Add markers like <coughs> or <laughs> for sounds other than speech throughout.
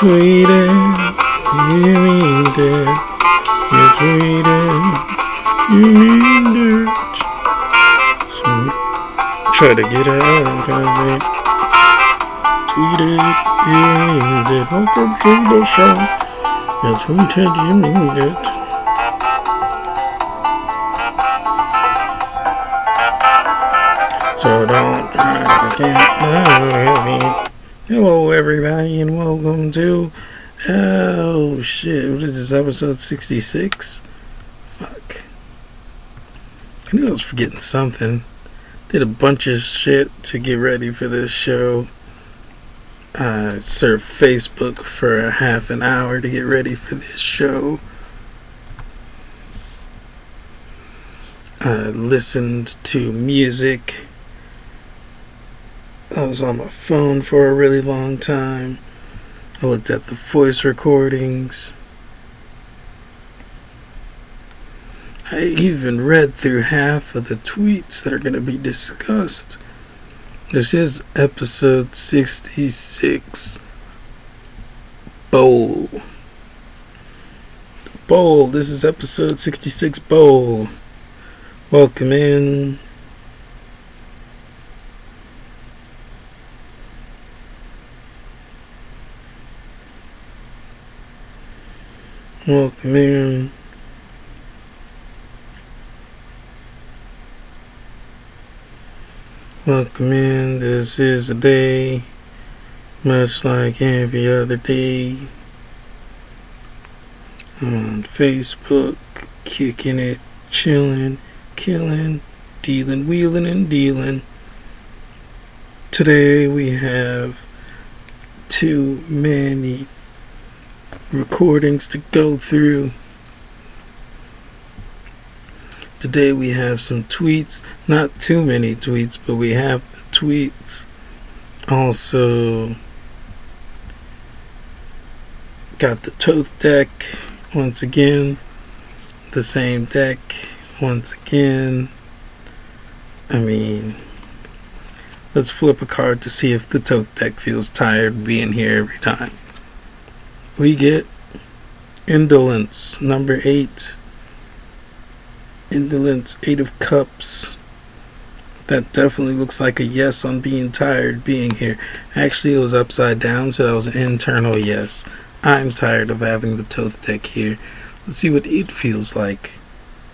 tweeted, you mean it. You tweeted, you mean it. So try to get out of it. Tweeted, you mean it. Welcome to the show. You tweeted, you mean it. So don't try to get me. Hello, everybody, and welcome to. Oh shit! What is this episode sixty-six? Fuck. I knew I was forgetting something. Did a bunch of shit to get ready for this show. I surfed Facebook for a half an hour to get ready for this show. I listened to music. I was on my phone for a really long time. I looked at the voice recordings. I even read through half of the tweets that are going to be discussed. This is episode 66 Bowl. Bowl. This is episode 66 Bowl. Welcome in. Welcome in. This is a day much like every other day. I'm on Facebook, kicking it, chilling, killing, dealing, wheeling, and dealing. Today we have too many recordings to go through. Today we have some tweets, not too many tweets, but we have the tweets. Also, got the Thoth deck once again, the same deck once again. I mean, let's flip a card to see if the Thoth deck feels tired being here every time. We get Indolence, number eight. Indolence, Eight of Cups. That definitely looks like a yes on being tired being here. Actually, it was upside down, so that was an internal yes. I'm tired of having the Thoth deck here. Let's see what it feels like.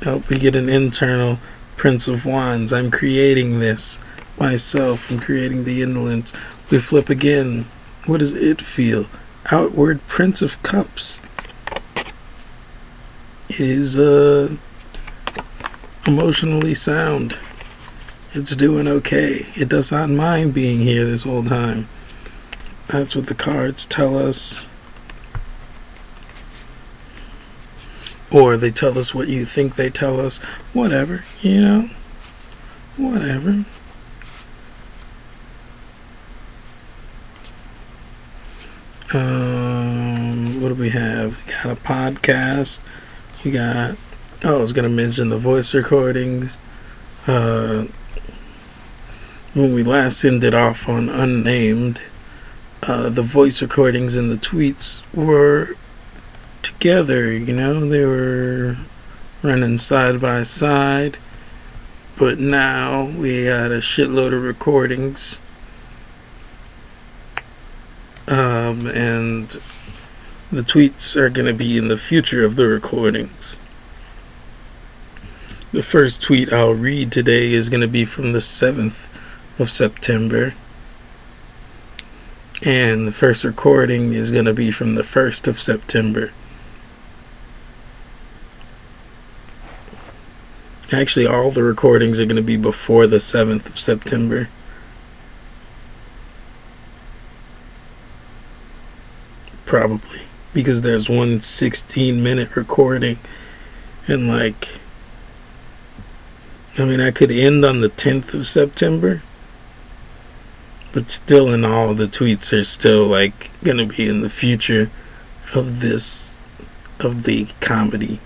Oh, we get an internal Prince of Wands. I'm creating this myself. I'm creating the indolence. We flip again. What does it feel? Outward Prince of Cups. Is, uh, emotionally sound. It's doing okay. It does not mind being here this whole time. That's what the cards tell us. Or they tell us what you think they tell us. Whatever, you know? Whatever. Um, what do we have? We got a podcast. We got Oh, I was gonna mention the voice recordings. Uh, when we last ended off on unnamed, uh, the voice recordings and the tweets were together. You know, they were running side by side. But now we had a shitload of recordings. Um, and the tweets are going to be in the future of the recordings. The first tweet I'll read today is going to be from the 7th of September. And the first recording is going to be from the 1st of September. Actually, all the recordings are going to be before the 7th of September. Probably. Because there's one 16 minute recording. And like I mean, I could end on the 10th of September, but still, in all, the tweets are still like going to be in the future of this, of the comedy.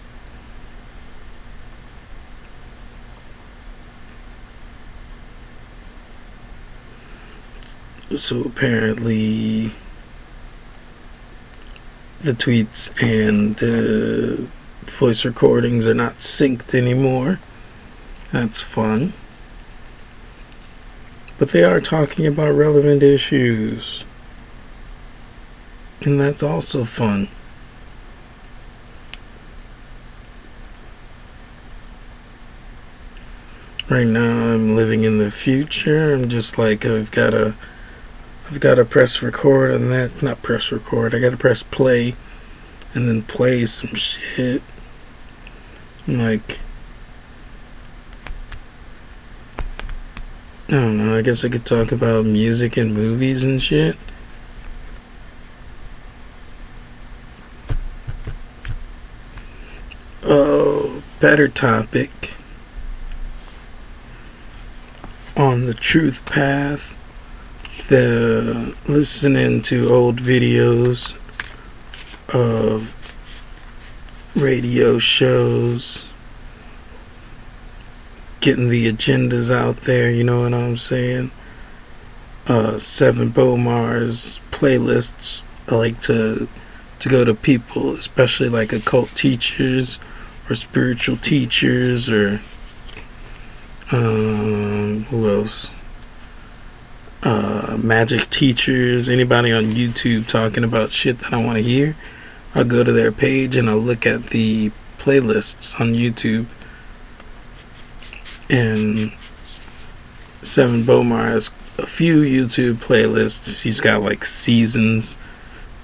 So apparently, the tweets and uh, voice recordings are not synced anymore. That's fun. But they are talking about relevant issues. And that's also fun. Right now I'm living in the future. I'm just like I've got to I've got to press record on that not press record. I got to press play and then play some shit. I'm Like I don't know, I guess I could talk about music and movies and shit. Oh, better topic. On the truth path, the listening to old videos of radio shows, getting the agendas out there, you know what I'm saying? Uh, Sevan Bomars playlists. I like to to go to people, especially like occult teachers or spiritual teachers or um, who else? Uh, magic teachers, anybody on YouTube talking about shit that I want to hear. I'll go to their page and I'll look at the playlists on YouTube. And Sevan Bomar has a few YouTube playlists. He's got like seasons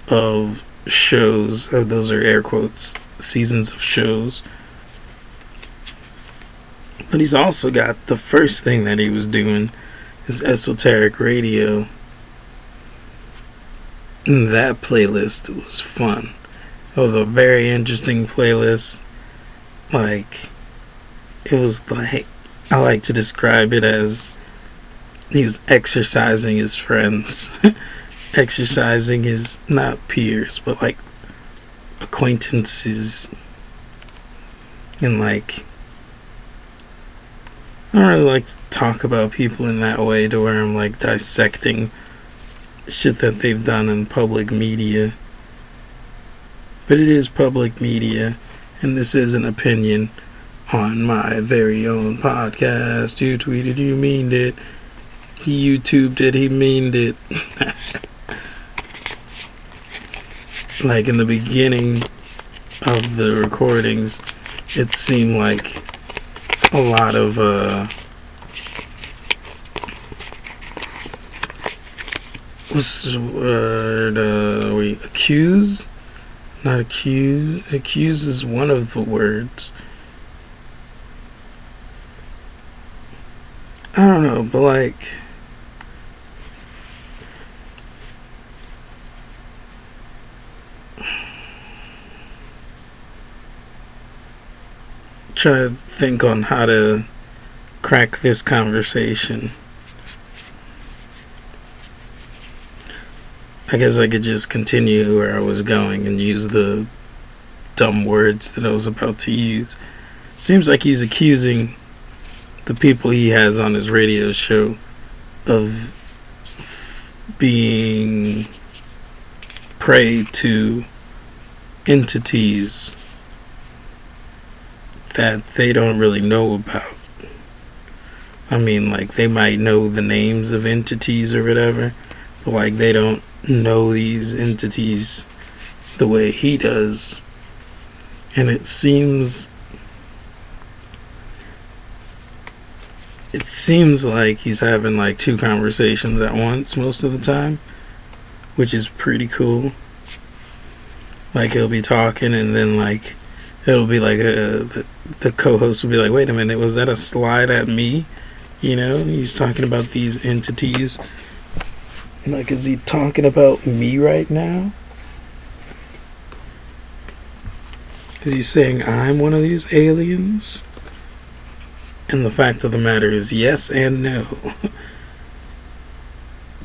of shows. Oh, those are air quotes. Seasons of shows. But he's also got the first thing that he was doing is esoteric radio. And that playlist was fun. It was a very interesting playlist. Like, it was like, I like to describe it as he was exercising his friends. <laughs> exercising his, not peers, but like acquaintances. And like, I don't really like to talk about people in that way to where I'm like dissecting shit that they've done in public media. But it is public media, and this is an opinion on my very own podcast. You tweeted, you meaned it. He YouTubed it, he meaned it. <laughs> like in the beginning of the recordings, it seemed like a lot of uh what's the word uh we accuse? Not accuse accuse is one of the words. I don't know but like trying to think on how to crack this conversation. I guess I could just continue where I was going and use the dumb words that I was about to use. Seems like he's accusing the people he has on his radio show of being prey to entities that they don't really know about. I mean, like, they might know the names of entities or whatever, but, like, they don't know these entities the way he does. And it seems. It seems like he's having, like, two conversations at once most of the time, which is pretty cool. Like, he'll be talking and then, like, it'll be like a, the, the co-host will be like, "Wait a minute, was that a slide at me?" You know, he's talking about these entities. Like, is he talking about me right now? Is he saying I'm one of these aliens? And the fact of the matter is, yes and no. <laughs>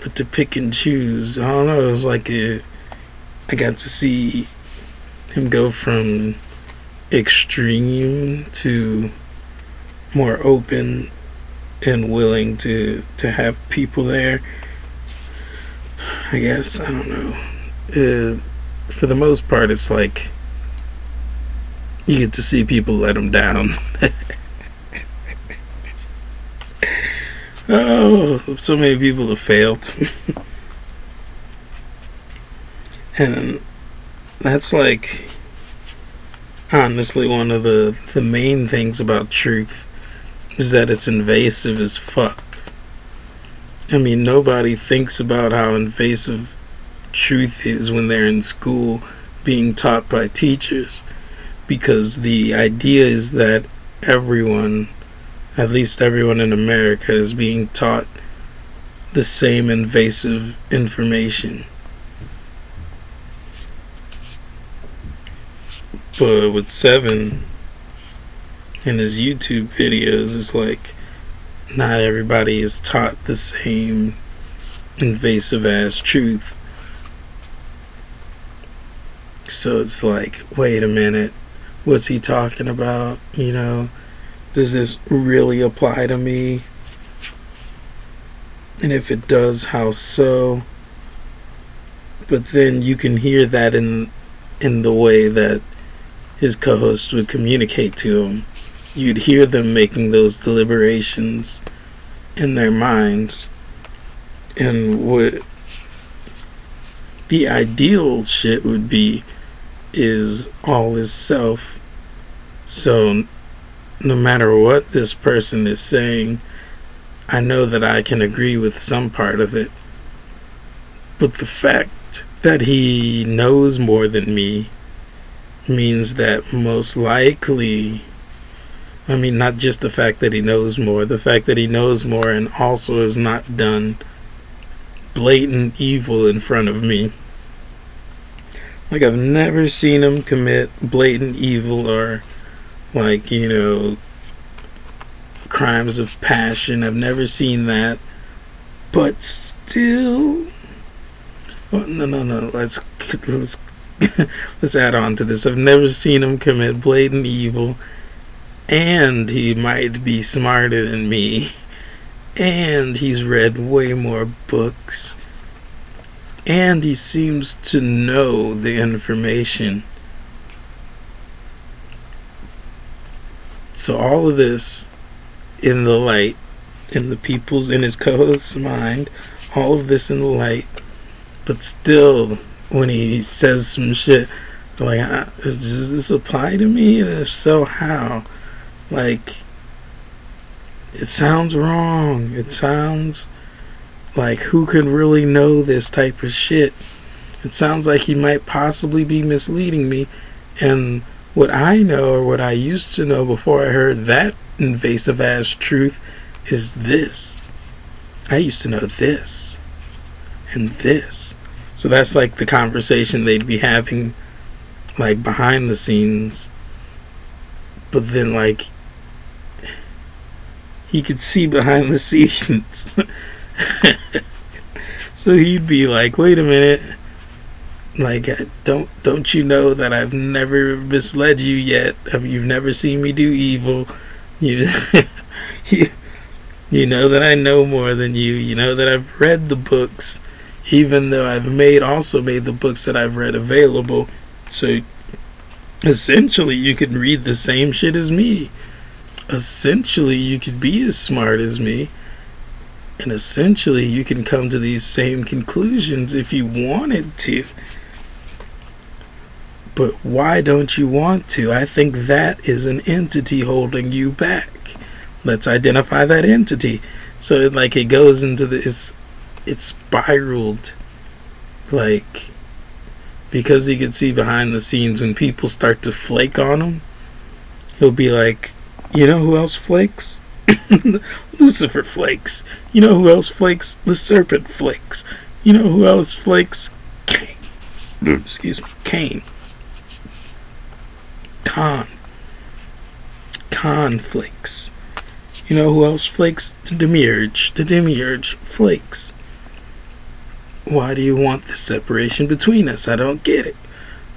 but to pick and choose, I don't know. It was like a, I got to see him go from extreme to more open and willing to to have people there I guess I don't know. Uh, for the most part, it's like you get to see people let them down. <laughs> oh, so many people have failed. <laughs> and that's like honestly one of the the main things about truth is that it's invasive as fuck. I mean, nobody thinks about how invasive truth is when they're in school being taught by teachers because the idea is that everyone, at least everyone in America, is being taught the same invasive information. But with Sevan in his YouTube videos, it's like not everybody is taught the same invasive ass truth. So it's like, wait a minute, what's he talking about? You know, does this really apply to me? And if it does, how so? But then you can hear that in in the way that his co-host would communicate to him. You'd hear them making those deliberations in their minds, and what the ideal shit would be is all is self. So no matter what this person is saying, I know that I can agree with some part of it. But the fact that he knows more than me means that most likely, I mean, not just the fact that he knows more, the fact that he knows more and also has not done blatant evil in front of me like I've never seen him commit blatant evil or like, you know, crimes of passion. I've never seen that. But still oh, no no no, let's let's <coughs> let's add on to this. I've never seen him commit blatant evil and he might be smarter than me and he's read way more books and he seems to know the information. So all of this in the light, in the people's, in his co-host's mind, all of this in the light, but still, when he says some shit, like, uh, does this apply to me? And if so, how? Like, it sounds wrong. It sounds like, who could really know this type of shit? It sounds like he might possibly be misleading me. And what I know, or what I used to know before I heard that invasive ass truth, is this. I used to know this. And this. So that's like the conversation they'd be having, like, behind the scenes. But then, like, he could see behind the <laughs> scenes. so he'd be like, "Wait a minute." Like, don't don't you know that I've never misled you yet? You've never seen me do evil. You, <laughs> you, you know that I know more than you. You know that I've read the books, even though I've made also made the books that I've read available. So essentially, you can read the same shit as me. Essentially, you could be as smart as me and essentially, you can come to these same conclusions if you wanted to. But why don't you want to? I think that is an entity holding you back. Let's identify that entity. So it like it goes into this it's spiraled like because he could see behind the scenes when people start to flake on him he'll be like you know who else flakes <laughs> Lucifer flakes. You know who else flakes? The serpent flakes. You know who else flakes? Cain. Excuse me. Cain. Khan. Khan flakes. You know who else flakes? The demiurge. The demiurge flakes. Why do you want this separation between us? I don't get it.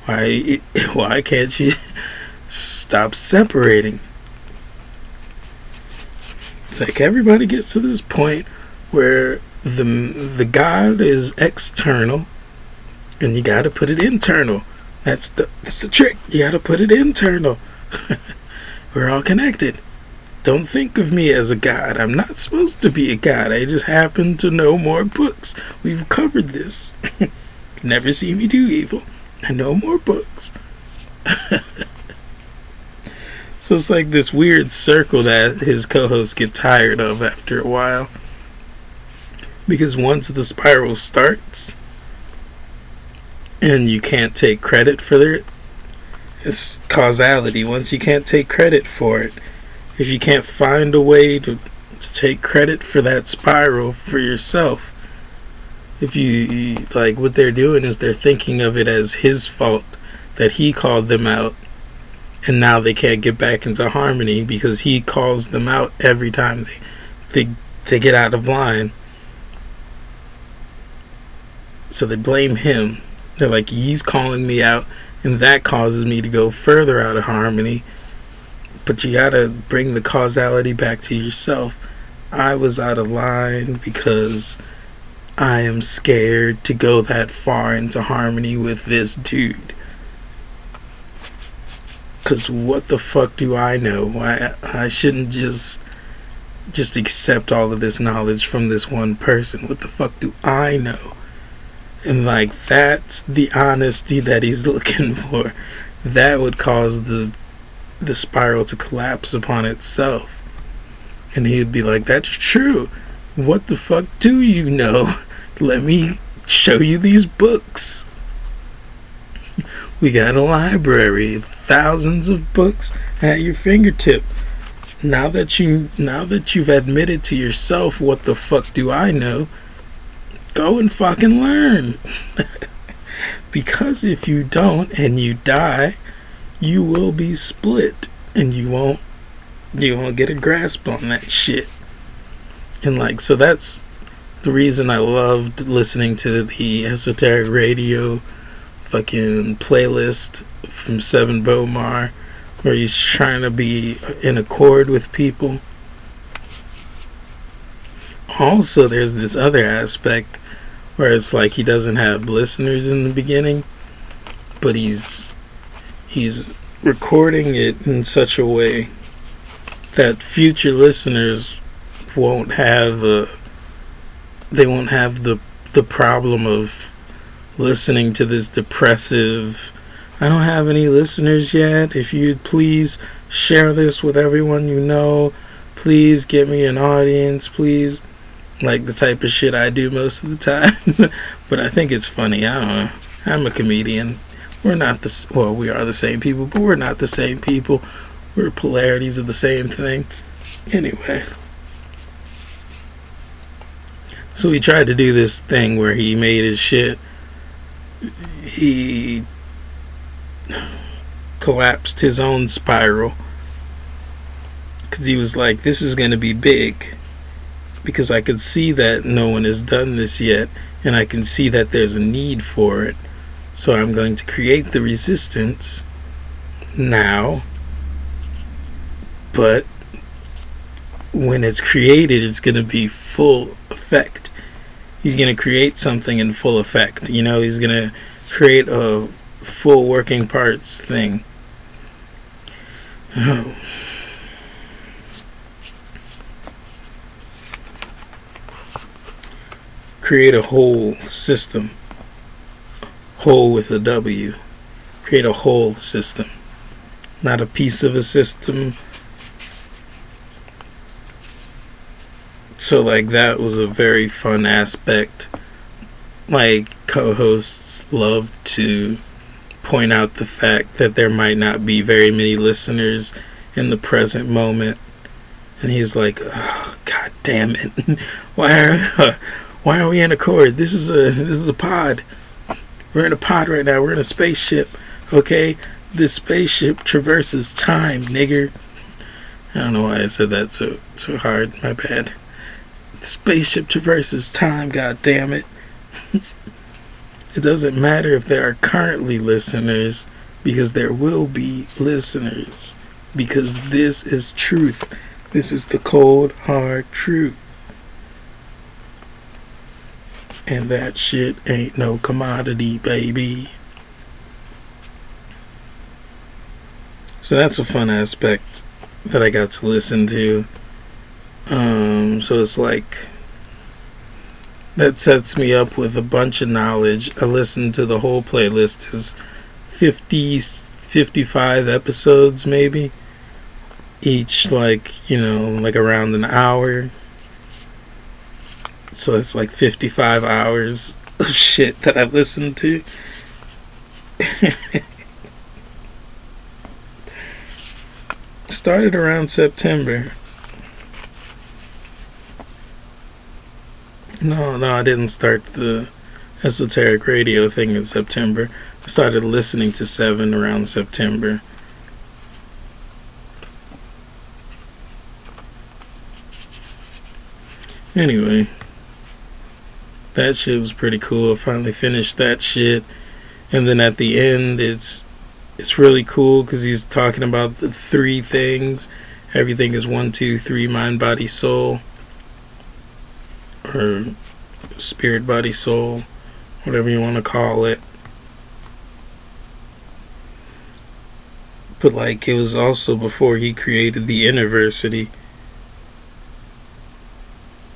Why <laughs> why can't you stop separating? It's like everybody gets to this point where the the God is external, and you got to put it internal. That's the that's the trick. You got to put it internal. <laughs> We're all connected. Don't think of me as a god. I'm not supposed to be a god. I just happen to know more books. We've covered this. <laughs> Never see me do evil. I know more books. <laughs> so it's like this weird circle that his co hosts get tired of after a while. Because once the spiral starts, and you can't take credit for it, it's causality. Once you can't take credit for it, if you can't find a way to, to take credit for that spiral for yourself, if you like what they're doing is they're thinking of it as his fault that he called them out and now they can't get back into harmony because he calls them out every time they they they get out of line. So they blame him. They're like he's calling me out and that causes me to go further out of harmony but you gotta bring the causality back to yourself i was out of line because I am scared to go that far into harmony with this dude. Cause what the fuck do I know? I I shouldn't just just accept all of this knowledge from this one person. What the fuck do I know? And like that's the honesty that he's <laughs> looking for. That would cause the the spiral to collapse upon itself. And he'd be like, That's true. What the fuck do you know? <laughs> Let me show you these books. We got a library, thousands of books at your fingertip. Now that you now that you've admitted to yourself what the fuck do I know, go and fucking learn. <laughs> because if you don't and you die, you will be split and you won't you won't get a grasp on that shit. And like so that's the reason I loved listening to the esoteric radio fucking playlist from Sevan Bomar where he's trying to be in accord with people. Also, there's this other aspect where it's like he doesn't have listeners in the beginning, but he's he's recording it in such a way that future listeners won't have a they won't have the the problem of listening to this depressive I don't have any listeners yet. If you'd please share this with everyone you know, please get me an audience, please. Like the type of shit I do most of the time. <laughs> but I think it's funny. I don't know. I'm a comedian. We're not the well, we are the same people, but we're not the same people. We're polarities of the same thing. Anyway. So he tried to do this thing where he made his shit. He collapsed his own spiral. Because he was like, this is going to be big. Because I could see that no one has done this yet. And I can see that there's a need for it. So I'm going to create the resistance now. But when it's created, it's going to be full effect he's going to create something in full effect. You know, he's going to create a full working parts thing. Oh. <sighs> Create a whole system. Whole with a W. Create a whole system. Not a piece of a system, so like that was a very fun aspect my co-hosts love to point out the fact that there might not be very many listeners in the present moment and he's like oh, god damn it <laughs> why are <laughs> why are we in a chord this is a this is a pod we're in a pod right now we're in a spaceship okay this spaceship traverses time nigger i don't know why i said that so so hard my bad spaceship traverses time, god damn it. <laughs> it doesn't matter if there are currently listeners because there will be listeners because this is truth. This is the cold hard truth. And that shit ain't no commodity, baby. So that's a fun aspect that I got to listen to. Um, so it's like that sets me up with a bunch of knowledge. I listened to the whole playlist. There's 50, 55 episodes maybe. Each like, you know, like around an hour. So it's like 55 hours of shit that I've listened to. <laughs> Started around September. No, no, I didn't start the esoteric radio thing in September. I started listening to Sevan around September. Anyway, that shit was pretty cool. I finally finished that shit, and then at the end, it's it's really cool because he's talking about the three things. Everything is one, two, three, mind, body, soul, or spirit, body, soul, whatever you want to call it. But like it was also before he created the university.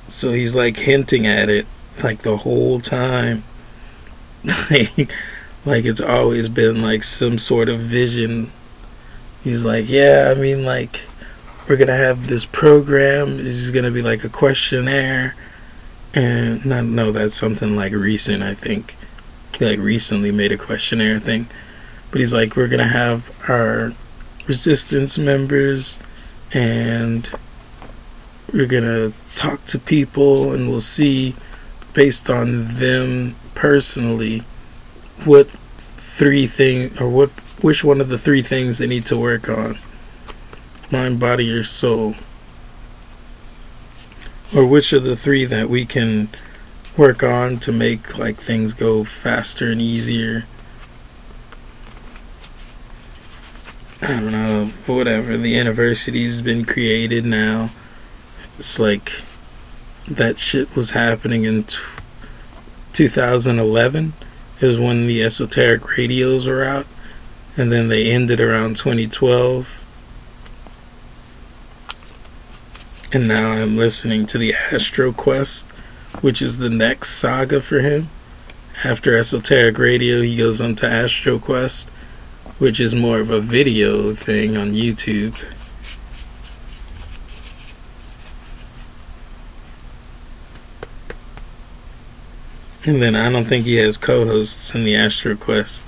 So he's like hinting at it like the whole time. <laughs> like like it's always been like some sort of vision. He's like, yeah, I mean, like we're gonna have this program. It's gonna be like a questionnaire, and not no, that's something like recent. I think he like recently made a questionnaire thing, but he's like, we're gonna have our resistance members, and we're gonna talk to people, and we'll see based on them personally what three thing or what which one of the three things they need to work on? Mind body or soul? Or which of the three that we can work on to make like things go faster and easier? I don't know whatever. The university's been created now. It's like that shit was happening in t- 2011 is when the esoteric radios were out, and then they ended around 2012. And now I'm listening to the Astro Quest, which is the next saga for him. After Esoteric Radio, he goes on to Astro Quest, which is more of a video thing on YouTube. And then I don't think he has co-hosts in the Astro Quest.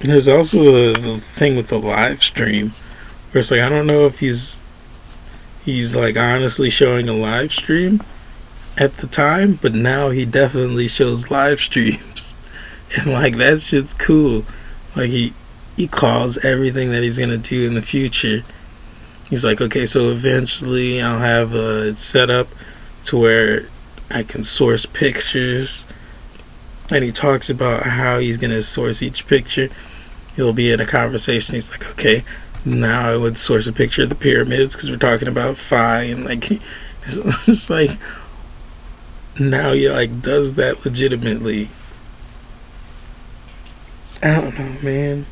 There's also the, the thing with the live stream, where it's like I don't know if he's he's like honestly showing a live stream at the time, but now he definitely shows live <laughs> streams, and like that shit's cool. Like he he calls everything that he's gonna do in the future he's like, okay, so eventually I'll have a set up to where I can source pictures. And he talks about how he's going to source each picture. He'll be in a conversation. He's like, okay, now I would source a picture of the pyramids because we're talking about phi. And like, <laughs> it's just like, now he like does that legitimately. I don't know, man.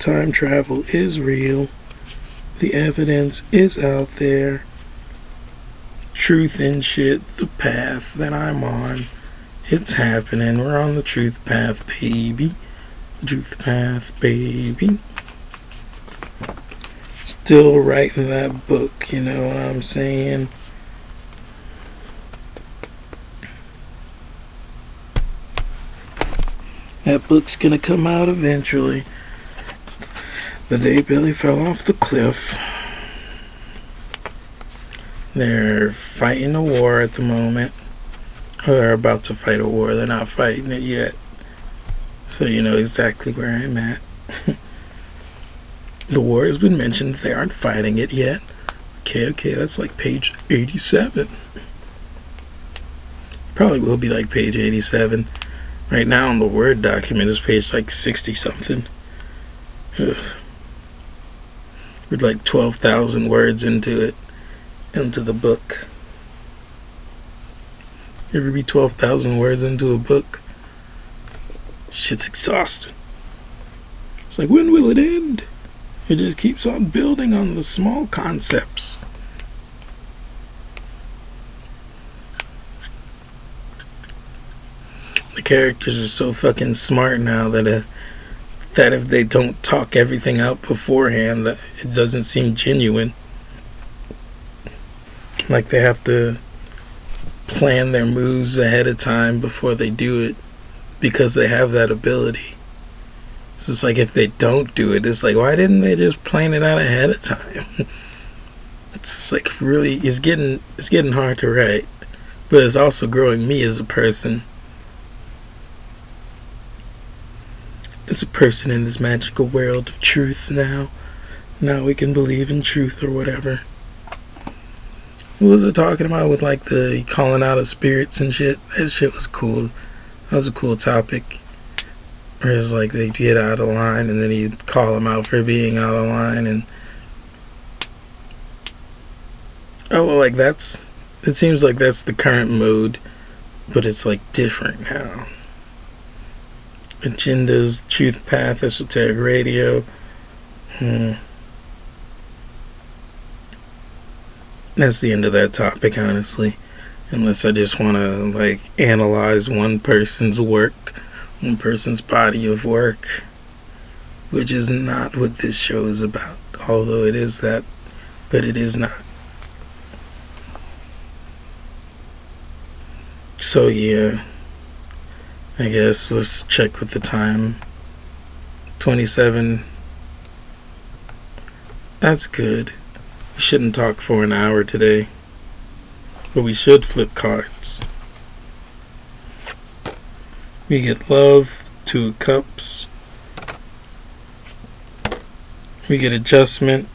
Time travel is real. The evidence is out there. Truth and shit, the path that I'm on. It's happening. We're on the truth path, baby. Truth path, baby. Still writing that book, you know what I'm saying? That book's gonna come out eventually. The day Billy fell off the cliff. They're fighting a war at the moment. Or they're about to fight a war. They're not fighting it yet. So you know exactly where I'm at. <laughs> the war has been mentioned. They aren't fighting it yet. Okay, okay, that's like page 87. Probably will be like page 87. Right now in the Word document is page like 60 something. <sighs> Read like 12,000 words into it, into the book. You ever read 12,000 words into a book? Shit's exhausting. It's like, when will it end? It just keeps on building on the small concepts. The characters are so fucking smart now that uh, that if they don't talk everything out beforehand, that it doesn't seem genuine. Like they have to plan their moves ahead of time before they do it because they have that ability. So it's like if they don't do it, it's like why didn't they just plan it out ahead of time? <laughs> it's like really it's getting it's getting hard to write, but it's also growing me as a person. As a person in this magical world of truth now. Now we can believe in truth or whatever. What was it talking about with like the calling out of spirits and shit? That shit was cool. That was a cool topic. Where it's like they get out of line and then you call them out for being out of line and oh well like that's it seems like that's the current mode, but it's like different now agendas truth path esoteric radio hmm. that's the end of that topic honestly unless i just want to like analyze one person's work one person's body of work, which is not what this show is about, although it is that, but it is not. So, yeah, I guess let's check with the time 27. That's good. We shouldn't talk for an hour today, but we should flip cards. We get love, two cups. We get adjustment,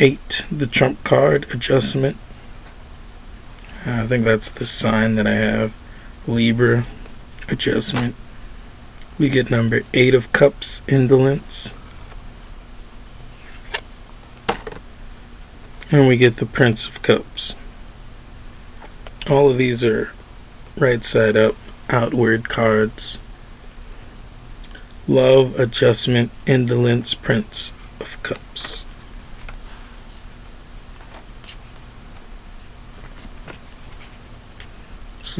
eight, the trump card, adjustment. I think that's the sign that I have. Libra, adjustment. We get number eight of cups, indolence. And we get the Prince of Cups. All of these are right side up, outward cards. Love, Adjustment, Indolence, Prince of Cups.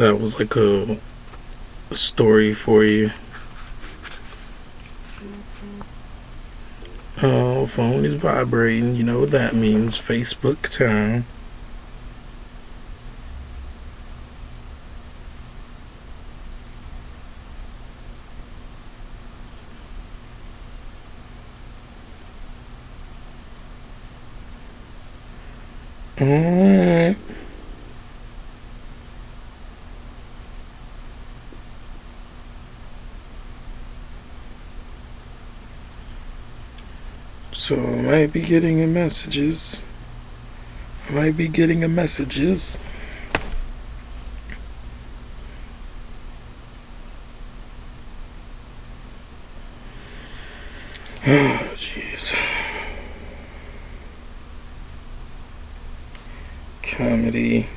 That was like a, a story for you. Oh, phone is vibrating. You know what that means. Facebook time. Alright. So I might be getting a messages. I might be getting a messages. Oh, <sighs> jeez. comedy.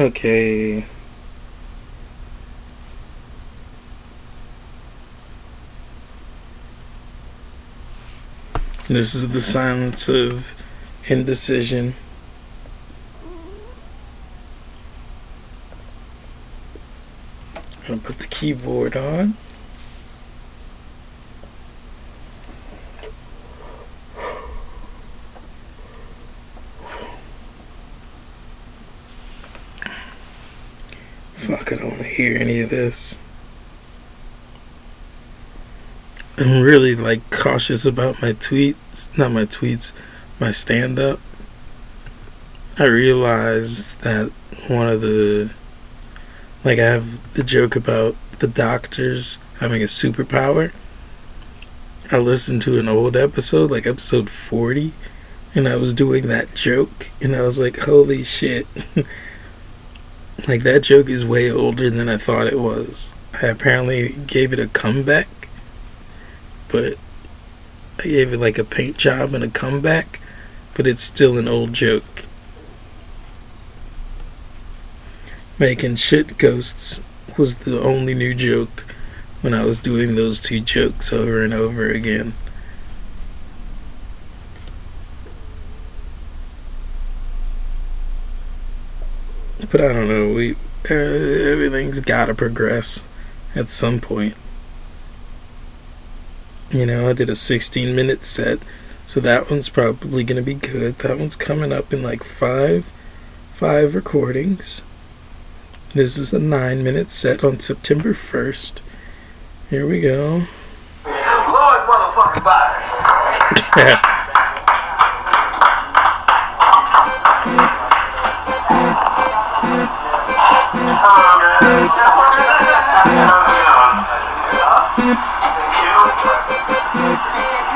Okay. This is the silence of indecision. I'm gonna put the keyboard on. this. I'm really like cautious about my tweets, not my tweets, my stand up. I realized that one of the like I have the joke about the doctors having a superpower. I listened to an old episode, like episode 40, and I was doing that joke and I was like, "Holy shit." <laughs> Like that joke is way older than I thought it was. I apparently gave it a comeback, but I gave it like a paint job and a comeback, but it's still an old joke. Making shit ghosts was the only new joke when I was doing those two jokes over and over again. but I don't know. We uh, everything's got to progress at some point. You know, I did a 16 minute set, so that one's probably going to be good. That one's coming up in like five, five recordings. This is a nine minute set on September 1st. Here we go. Lord, motherfucking body. <laughs>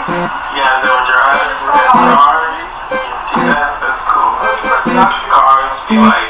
Yeah, Zero Drive, Zero Cars? yeah, that's cool. Cars be like,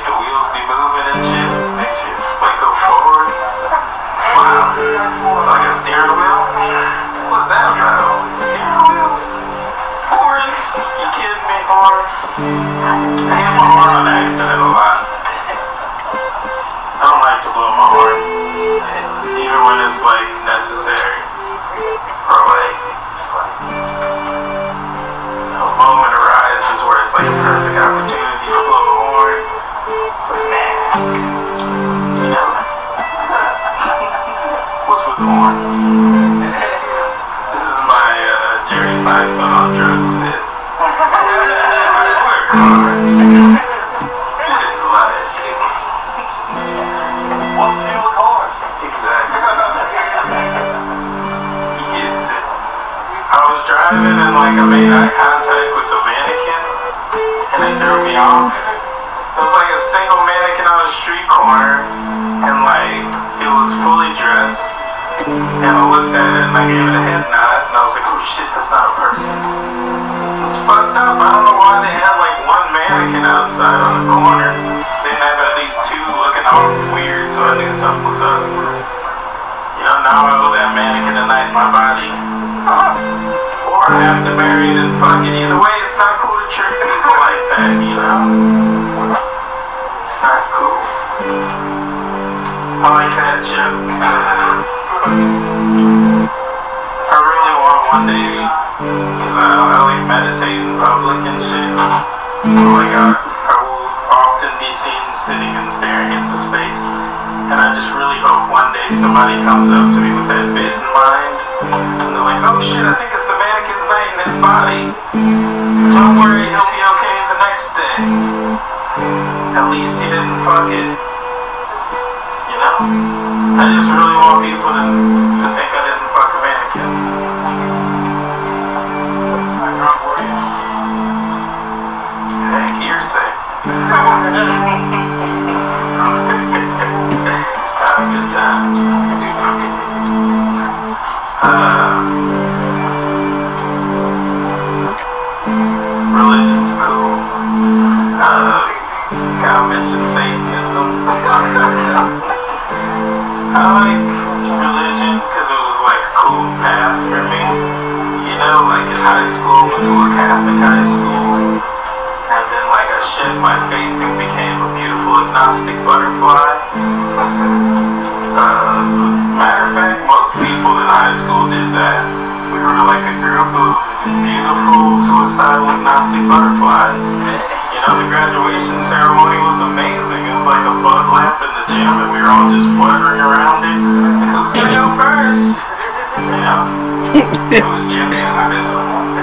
it was Jimmy and I met someone.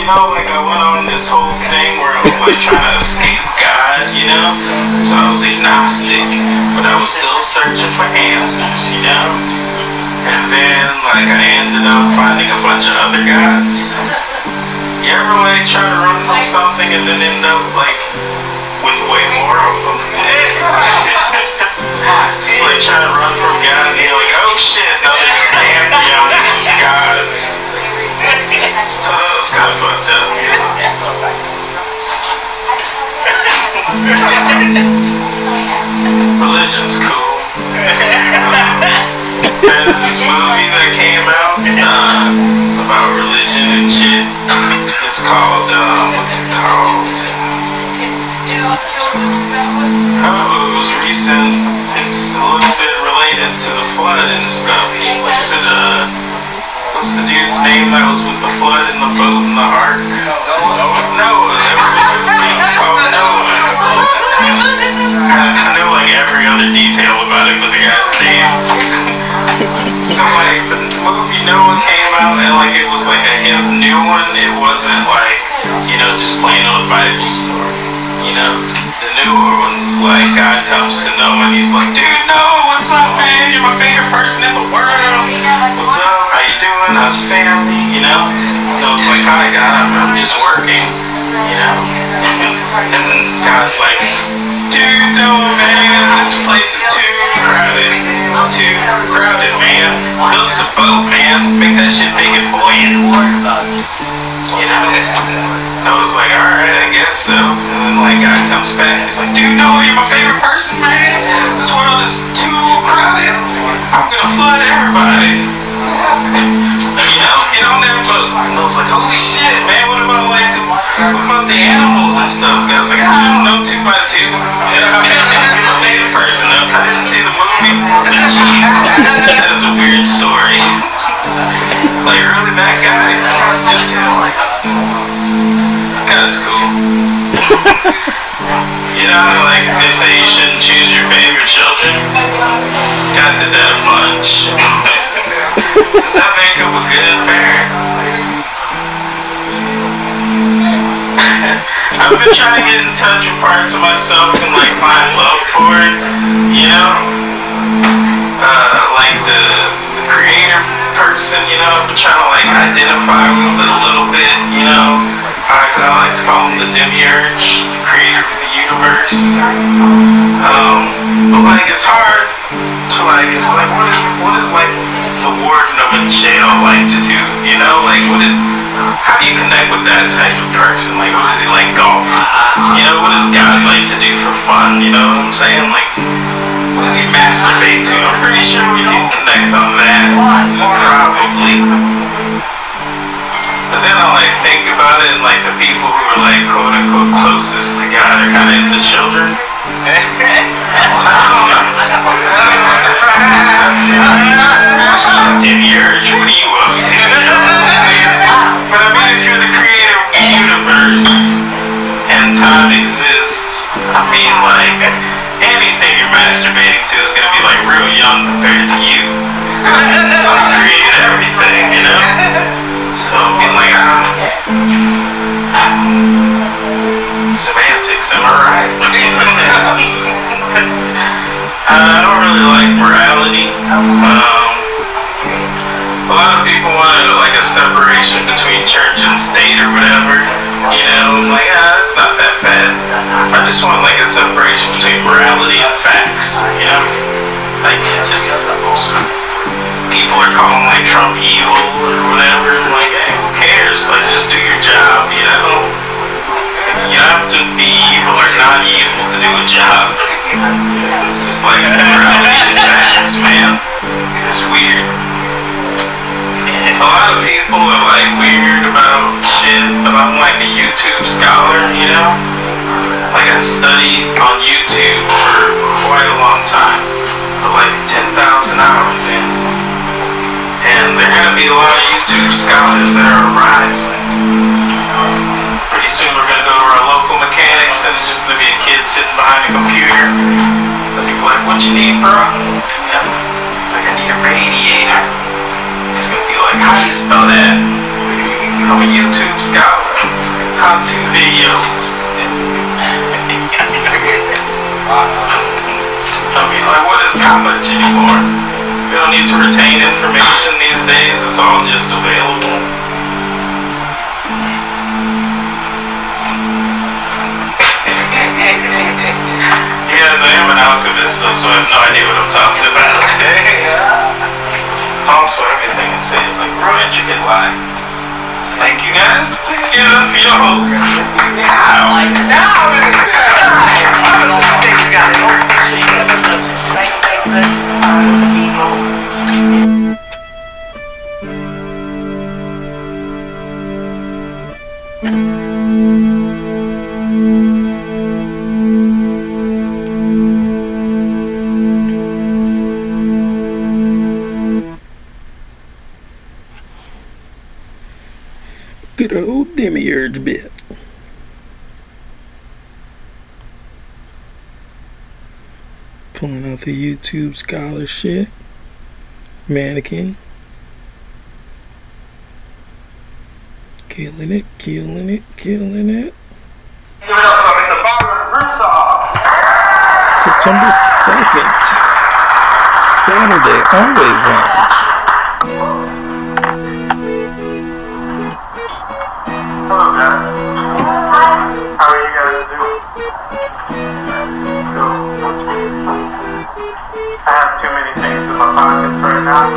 you know, like I went on this whole thing where I was like trying to escape God, you know? So I was agnostic, but I was still searching for answers, you know? And then, like, I ended up finding a bunch of other gods. You ever, like, try to run from something and then end up, like, with way more of them? It's like trying to run from God and you're like, oh shit, now there's pantheons of gods. So that was kind of fucked up. Religion's cool. There's this movie that came out uh, about religion and shit. It's called, uh, what's it called? Oh, it was recent. It's a little bit related to the flood and stuff. Is it, uh, what's the dude's name that was with the flood and the boat and the ark? Noah. There was a movie called Noah. I I know like every other detail about it, but the guy's name. so like the movie Noah came out and like it was like a hip new one. It wasn't like you know just plain old Bible story. You know like God comes to Noah and he's like, dude no, what's up man? You're my favorite person in the world. What's up? How you doing? How's your family? You know? Noah's like, hi God, I'm, I'm just working. You know? <laughs> and God's like, dude, no, man, this place is too crowded. Too crowded, man. Build us a boat, man. Make that shit big and buoyant. You know? <laughs> Noah's like, alright, I guess so. And then, like, God comes back he's like, dude, Noah, you're my favorite person, man. This world is too crowded. I'm gonna flood everybody. <laughs> You know, get on that boat. And I was like, holy shit, man, what about like, what about the animals and stuff? I was like, I don't know, two by two. You're my favorite person, though. I didn't see the movie, jeez, <laughs> that is a weird story. <laughs> Like, really, that guy? Just, like, God's cool. You know, like, they say you shouldn't choose your favorite children. God did that a bunch. Does that make him a good parent? <laughs> I've been trying to get in touch with parts of myself and like find love for it, you know? Uh, like the, the creator person, you know? I've been trying to like identify with it a little bit, you know? I, I like to call him the demiurge, the creator of the universe. Um, but like it's hard to like, it's like what is, what is like the warden of a jail like to do, you know? Like what is, how do you connect with that type of person? Like, what does he like golf? You know, what does God like to do for fun? You know what I'm saying? Like, what does he masturbate to? I'm pretty sure we can connect on that. Probably. But then I like think about it, and like the people who are like quote unquote closest to God are kind of into children. So I don't know. Demiurge, what are you up to? You know what I'm saying? But I mean, if you're the creator of the universe and time exists, I mean, like, anything you're masturbating to is gonna be like real young compared to. You state or whatever. You know, I'm like, ah, it's not that bad. I just want like a separation between morality and facts. You know, like just people are calling like Trump evil or whatever. I'm like, hey, who cares? Like, just do your job. You know, you have to be evil or not evil to do a job. It's just like morality and facts, man. It's weird. A lot of people are like weird about shit, but I'm like a YouTube scholar, you know? Like I studied on YouTube for quite a long time, but like 10,000 hours in. And there are gonna be a lot of YouTube scholars that are rising. Pretty soon we're gonna go to our local mechanics and it's just gonna be a kid sitting behind a computer. Be like, what you need, bro? You know, like I need a radiator. How do you spell that? I'm a YouTube scholar. How to videos. <laughs> I mean, like, what is college anymore? We don't need to retain information these days. It's all just available. <laughs> Yes, I am an alchemist. though, so I have no idea what I'm talking about. <laughs> also, everything it says like real intricate line. Thank you guys. Please give it up for your host. Now, now, I don't think you got it. Demiurge bit. Pulling out the YouTube scholarship. Mannequin. Killing it, killing it, killing it. Give it up for Mr. September 2nd. Saturday, always lounge. Pockets right now.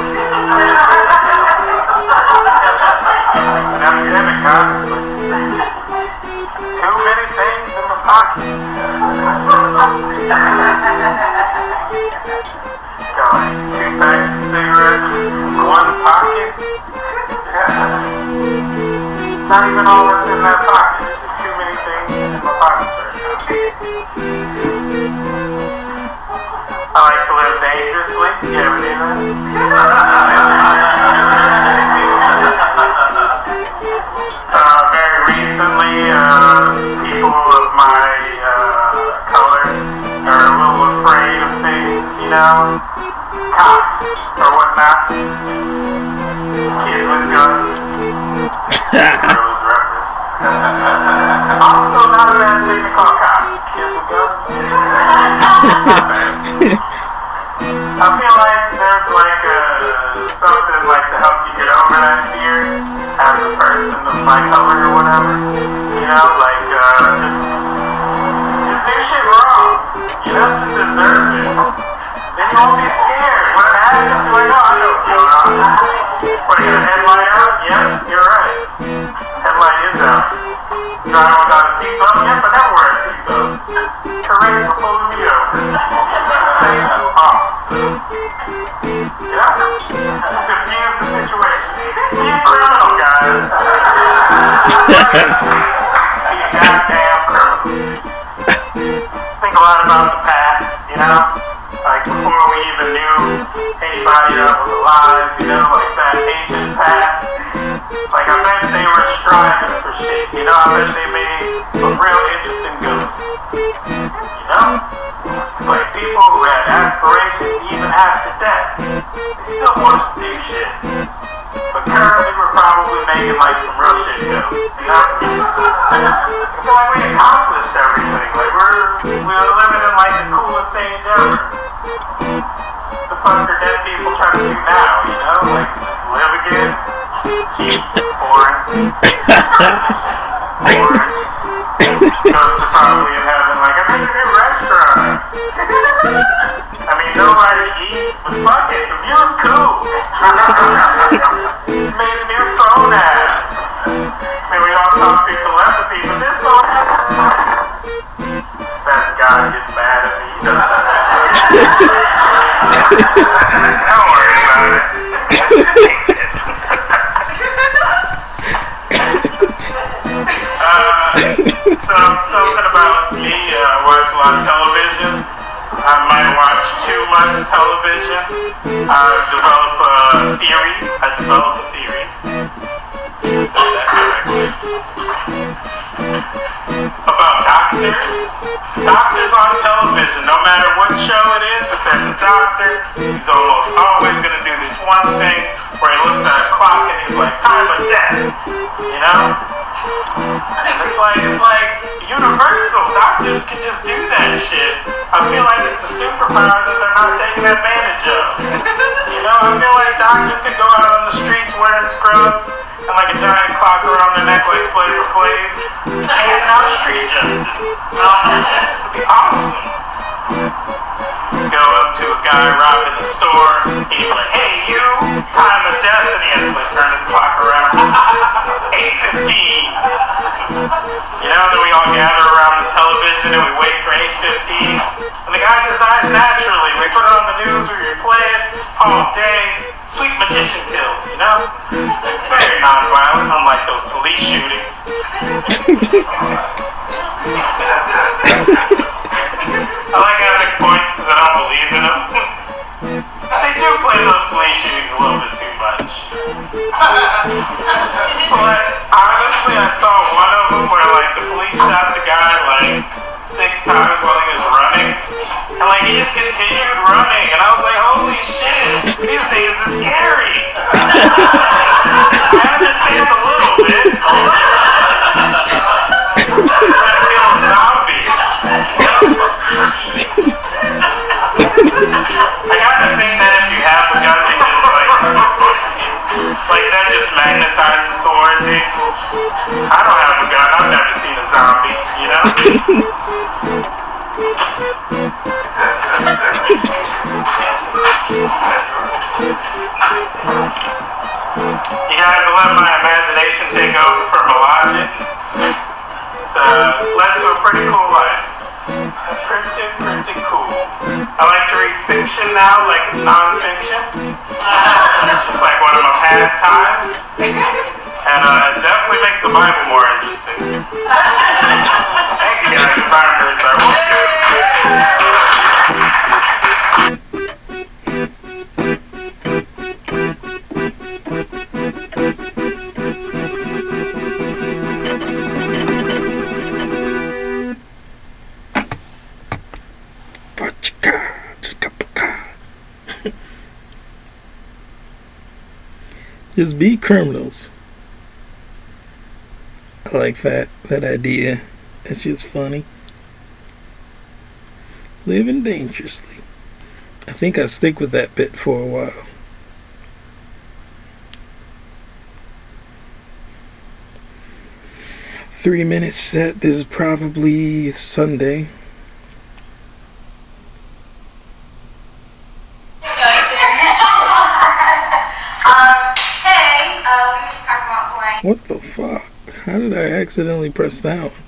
An epidemic, honestly. Too many things in the pocket. Got two packs of cigarettes, one pocket. It's not even all that's in that pocket. It's just too many things in my pockets right now. I like to live dangerously. You ever do that? uh, very recently, uh, people of my uh, color are a little afraid of things, you know? Cops or whatnot. Kids with guns. <laughs> Also, not a bad thing to call cops. Kids with guns. <laughs> I feel like there's like a, something like to help you get over that fear as a person of my color or whatever. You know, like uh, just just do shit wrong. You know, just deserve it. Then you won't be scared. When it happens, you're like, I what's going on. What, I got a headlight out? Yep, you're right. Headlight is out. Driving without a seatbelt? Yep, I never wear a seatbelt. Correct for pulling me Yeah? Just diffuse the situation. Criminal, guys. Goddamn criminal. Think a lot about the past, you know? Like before we even knew anybody that was alive, you know, like that ancient past. Like I bet they were striving for shit, you know? I bet they Still do shit. But currently we're probably making like some real shit ghosts, you know? I feel like we accomplished everything. Like we're we're living in like the coolest age ever. The fuck are dead people trying to do now, you know? Like just live again? Jesus, boring. <laughs> boring. Television. Just be criminals. I like that that idea. It's just funny. Living dangerously. I think I stick with that bit for a while. Three minutes set. This is probably Sunday. accidentally pressed that one.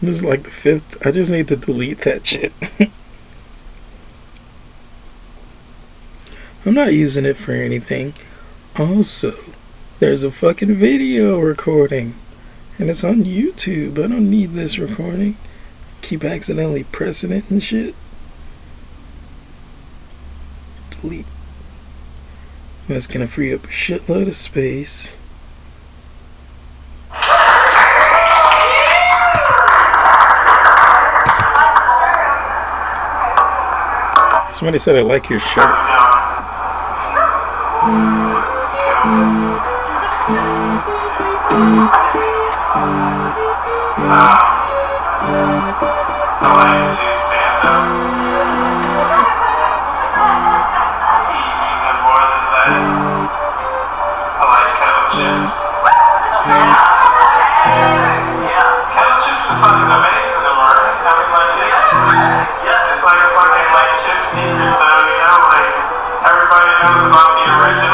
This is like the fifth. I just need to delete that shit. <laughs> I'm not using it for anything. Also, there's a fucking video recording. And it's on YouTube. I don't need this recording. Keep accidentally pressing it and shit. Delete. That's gonna free up a shitload of space. Somebody said, I like your shirt. Stand up. gypsy and the, you everybody knows about the original.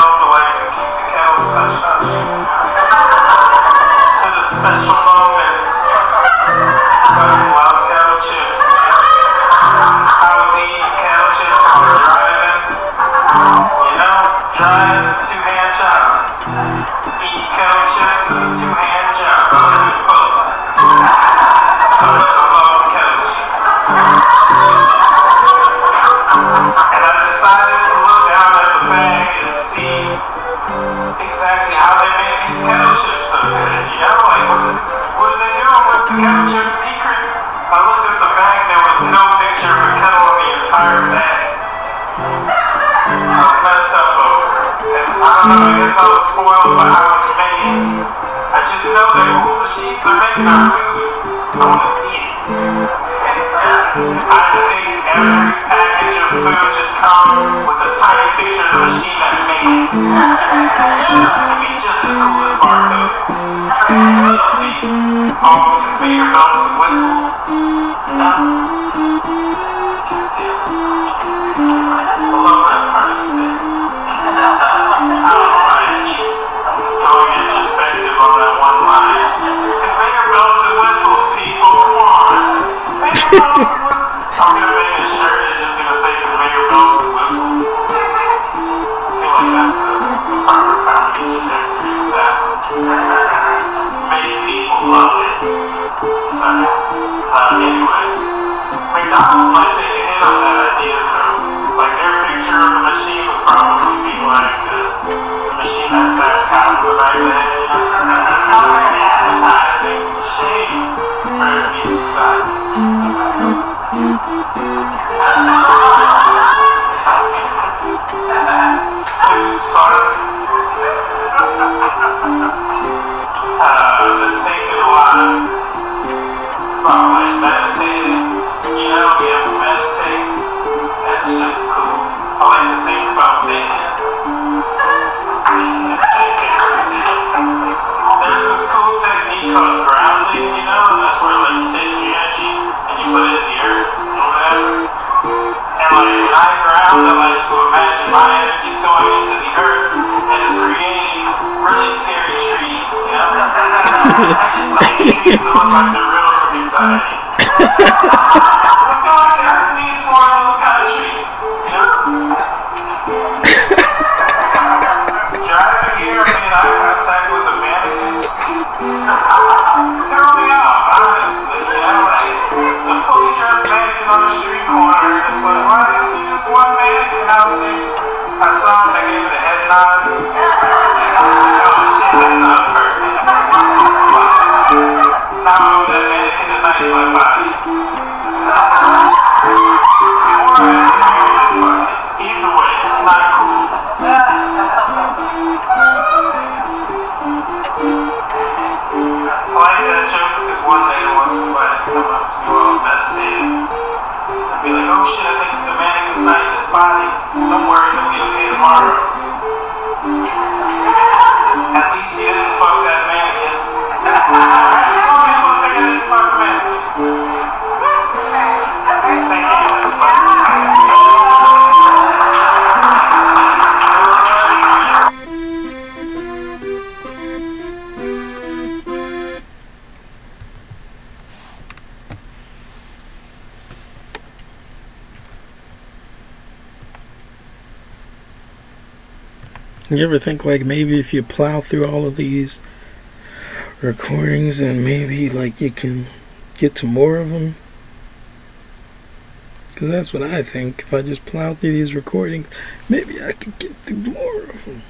I was spoiled by how it's made. I just know that old machines are making our food. I want to see it. I think every package of food should come with a tiny picture of the machine that made it. It'd be just as cool as barcodes. Let's see, all conveyor belts and whistles. No. Advertising machine, hurt me inside. Oh my God. You ever think like maybe if you plow through all of these recordings and maybe like you can get to more of them? Because that's what I think. If I just plow through these recordings, maybe I could get through more of them.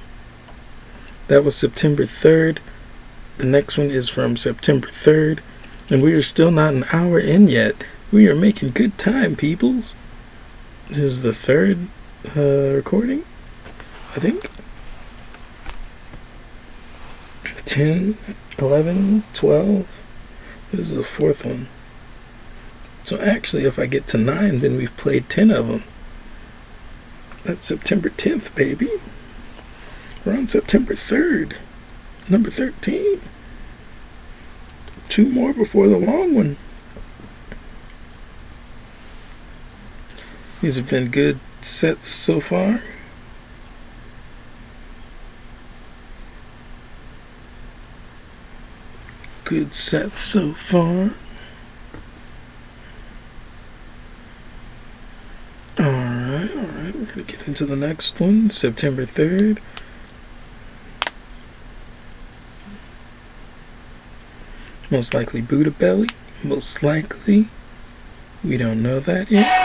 That was September 3rd. The next one is from September 3rd. And we are still not an hour in yet. We are making good time, peoples. This is the third uh, recording, I think. 10, 11, 12. This is the fourth one. So actually, if I get to 9, then we've played 10 of them. That's September 10th, baby. We're on September 3rd, number 13. Two more before the long one. These have been good sets so far. good set so far. Alright, alright, we're going to get into the next one, September 3rd. Most likely Buddha Belly, most likely. We don't know that yet.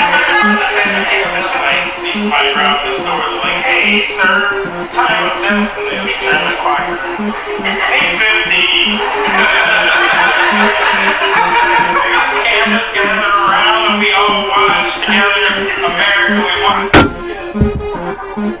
Miss Lane sees somebody around this door, they're like, hey, sir, time of death, and they like turn the clock. 850. they just hand around, and we all watch together. America, we watch.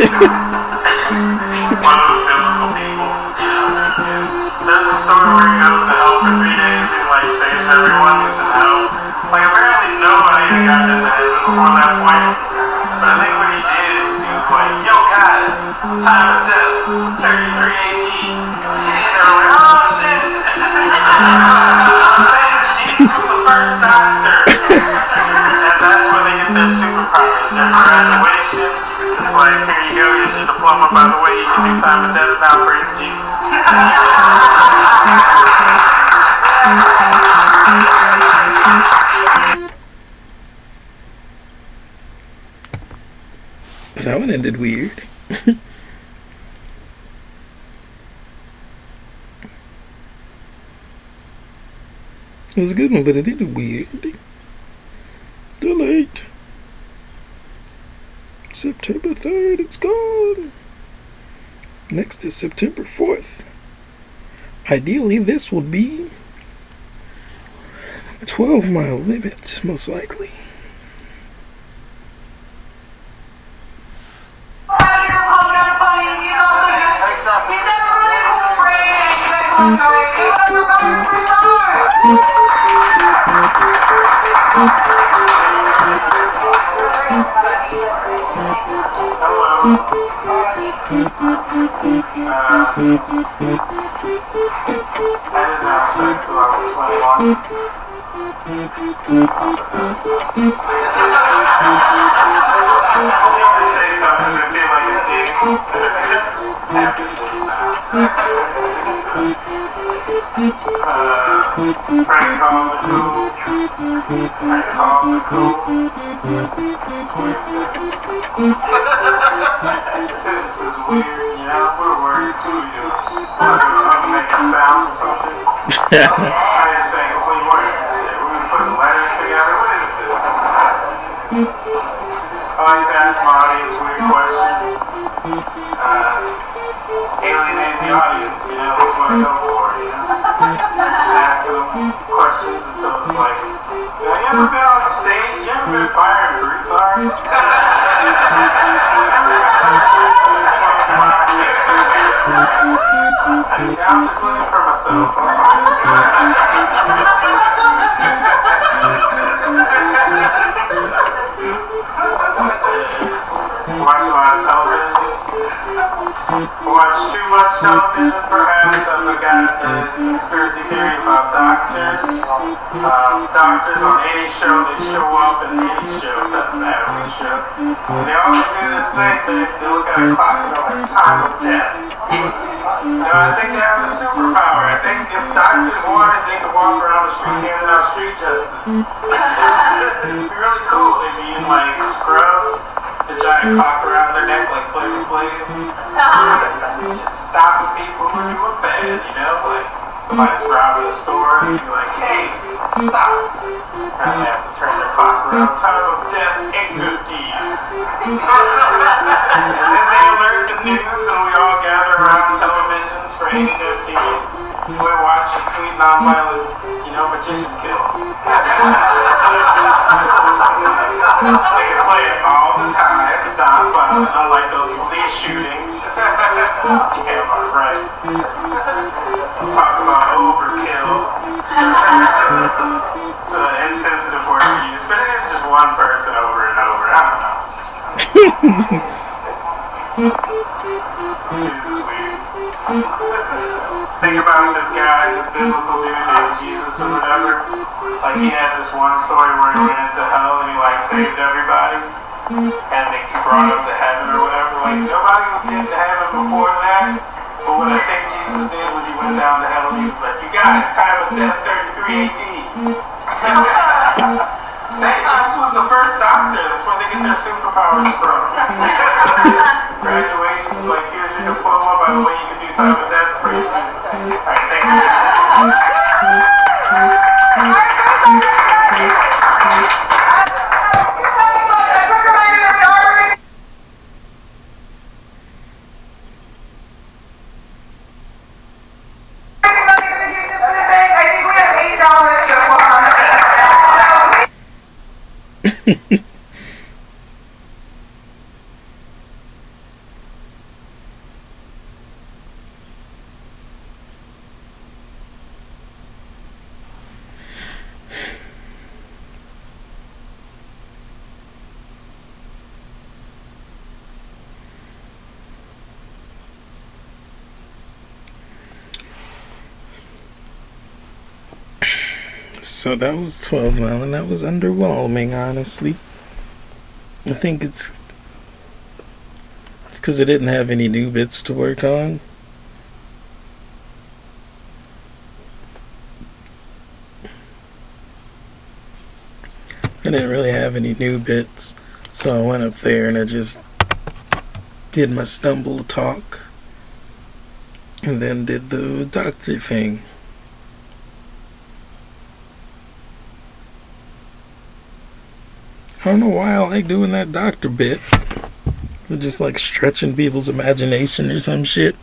There's a story where he goes to hell for three days and like saves everyone who's in hell. Like apparently nobody had gotten into heaven before that point. But I think what he did, he was like, yo guys, time of death. By the way, you can do time and death now. Praise Jesus. that one ended weird. <laughs> It was a good one, but it ended weird. Too late. September 3rd, it's gone. Next is September 4th. Ideally, this would be 12 mile limit, most likely. I didn't have sex till I was 21. I say something to feel like a dick. After this now. Uh, cool. Cool. It's weird you know? We're too, making sounds or something. I shit. We were putting letters together. What is this? I like to ask my audience weird questions. Uh, alienate the audience, you know, that's what I go for, you know? Just ask them questions until it's like, have you ever been on stage? You ever been fired, Broussard? <laughs> yeah, I'm just looking for myself. <laughs> Watch a lot of television. Watch too much television, perhaps. I've got a conspiracy theory about doctors. Um, doctors on any show, they show up in any show, doesn't matter which show. And they always do this thing, they, they look at a clock and they're like, time of death. You know, I think they have a superpower. I think if doctors wanted, they could walk around the streets handing out street justice. <laughs> It'd be really cool. They'd be in like scrubs, the giant clock around their neck like Flavor Flav. Just stopping people who are doing bad, you know? Like somebody's robbing a store and you're like, hey, stop. And they have to turn their clock around. Time of death, 8.15. and then they alert the news and we all gather around televisions for 8.15. We watch a sweet non-violent, you know, magician kill. <laughs> They play it all the time, non-violent, unlike those police shootings. <laughs> yeah, right. Talk about overkill. It's an insensitive word to use, but it is just one person over and over. I don't know. It's sweet. Think about this guy, this biblical dude named Jesus or whatever. Like he had this one story where he went into hell and he like saved everybody. And they brought him to heaven or whatever. Like nobody was getting to heaven before that. But what I think Jesus did was he went down to hell he was like, You guys, time of death 33 AD. <laughs> Say, Jesus was the first doctor. That's where they get their superpowers from. <laughs> Graduation's like, here's your diploma. By the way, you can do time of death. Praise Jesus. Thank So that was 12 mile, and that was underwhelming, honestly. I think it's it's because it didn't have any new bits to work on. I didn't really have any new bits, so I went up there and I just did my stumble talk, and then did the doctor thing. I don't know why I like doing that doctor bit. Just like stretching people's imagination or some shit.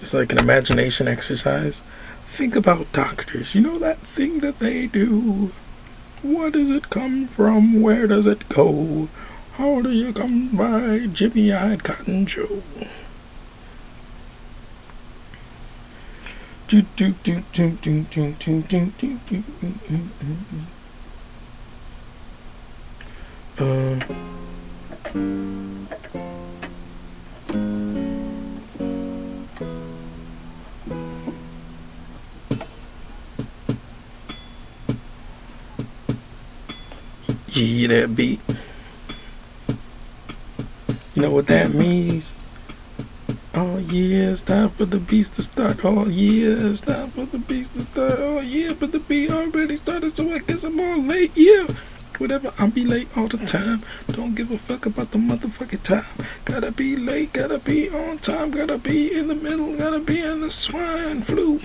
It's like an imagination exercise. Think about doctors. You know that thing that they do? What does it come from? Where does it go? How do you come by Jimmy Eyed Cotton Joe? Do, do, do, do, do, do, do, do, do, do, do, Um, you hear that beat? You know what that means? Oh yeah, it's time for the beast to start. Oh yeah, it's time for the beast to start. Oh yeah, but the beat already started, so I guess I'm all late. Yeah, whatever, I'll be late all the time. Don't give a fuck about the motherfucking time. Gotta be late, gotta be on time, gotta be in the middle, gotta be in the swine flu.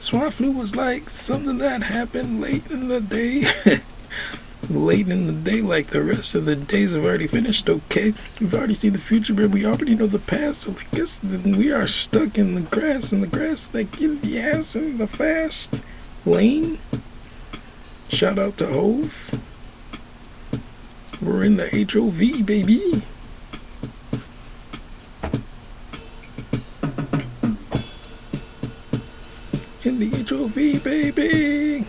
Swine flu was like something that happened late in the day. <laughs> late in the day like the rest of the days have already finished okay we've already seen the future but we already know the past so i guess we are stuck in the grass and the grass like in the ass in the fast lane shout out to hove we're in the hov baby in the hov baby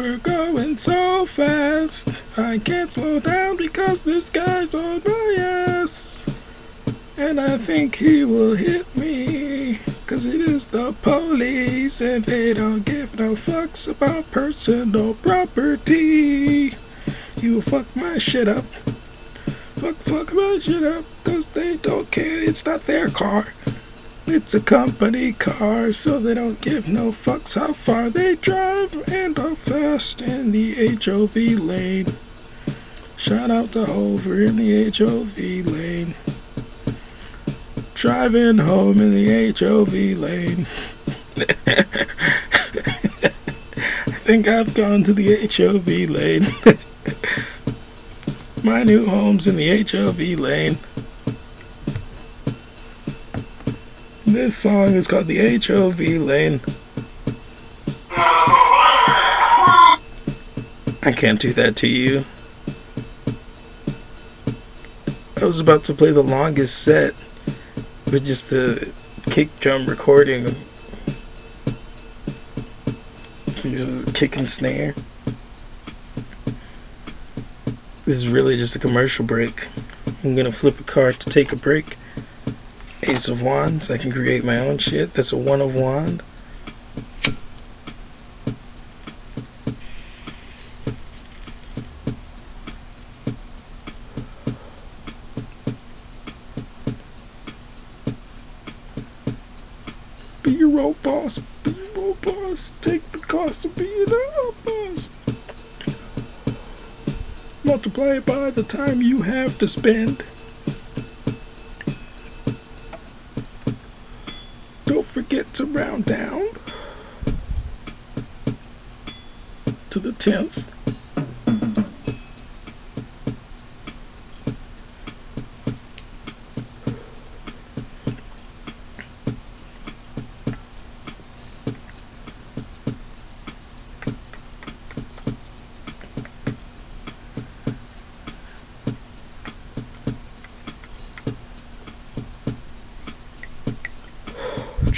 we're going so fast. I can't slow down because this guy's on my ass. And I think he will hit me. Cause it is the police and they don't give no fucks about personal property. You fuck my shit up. Fuck, fuck my shit up. Cause they don't care. It's not their car. It's a company car, so they don't give no fucks how far they drive and are fast in the HOV lane. Shout out to Hova in the HOV lane. Driving home in the HOV lane. <laughs> I think I've gone to the HOV lane. <laughs> <laughs> My new home's in the HOV lane. This song is called the HOV Lane. I can't do that to you. I was about to play the longest set with just the kick drum recording. Was kick and snare. This is really just a commercial break. I'm gonna flip a card to take a break. Ace of Wands. I can create my own shit. That's a One of Wand. Be your own boss. Be your own boss. Take the cost of being a boss. Multiply it by the time you have to spend. Don't forget to round down to the 10th.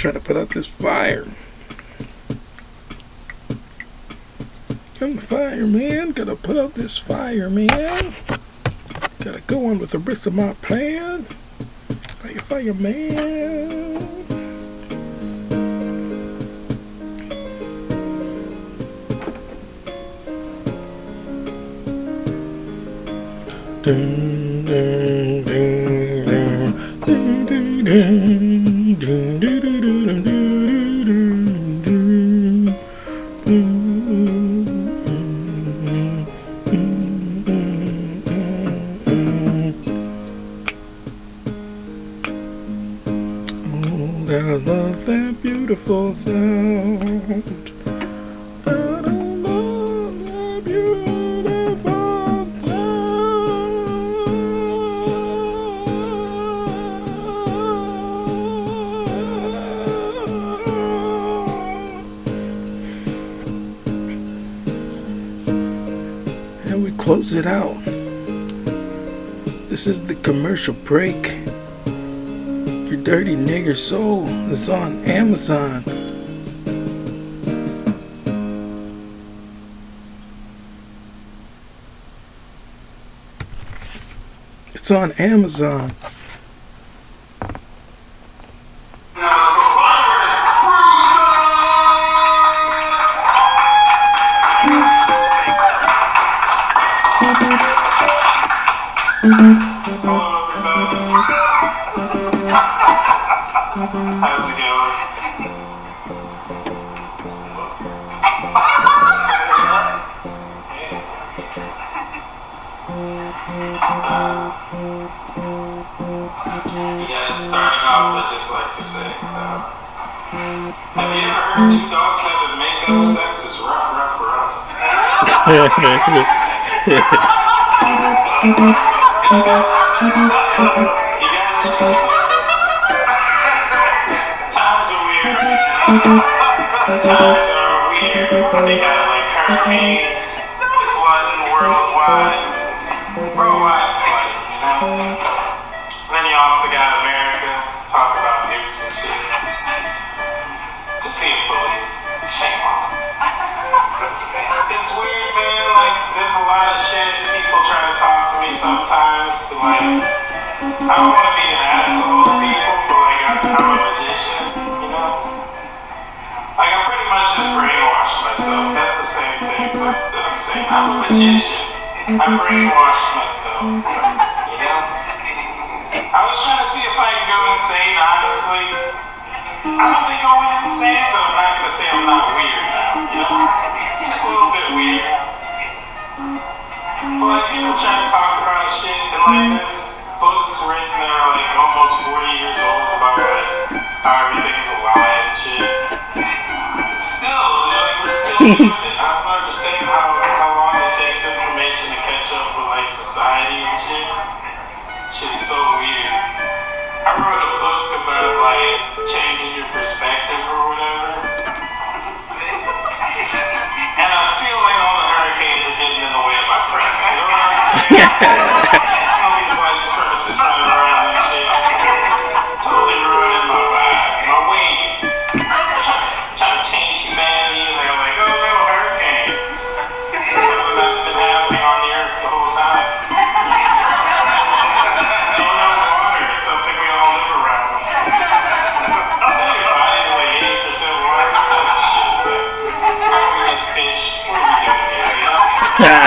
Trying to put out this fire. The fireman. Gotta put out this fire, man. Gotta go on with the rest of my plan. Fire, fireman. Dun, dun, dun, dun, dun, dun, And we close it out. This is the commercial break. Dirty Nigger Soul. It's on Amazon. It's on Amazon. Ha ha ha!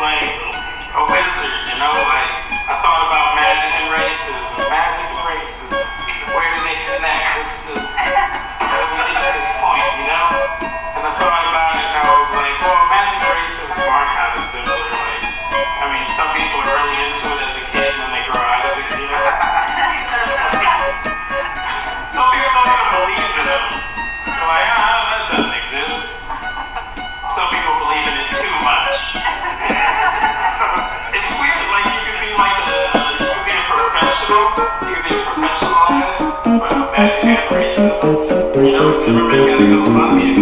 like a wizard, you know? Like, I thought about magic and racism. Magic and racism. Where do they connect? What's the. How do we get to this point, you know? And I thought about it and I was like, well, magic and racism are kind of similar. Like, I mean, some people are really into it as a at You know, Superman gotta go buy me.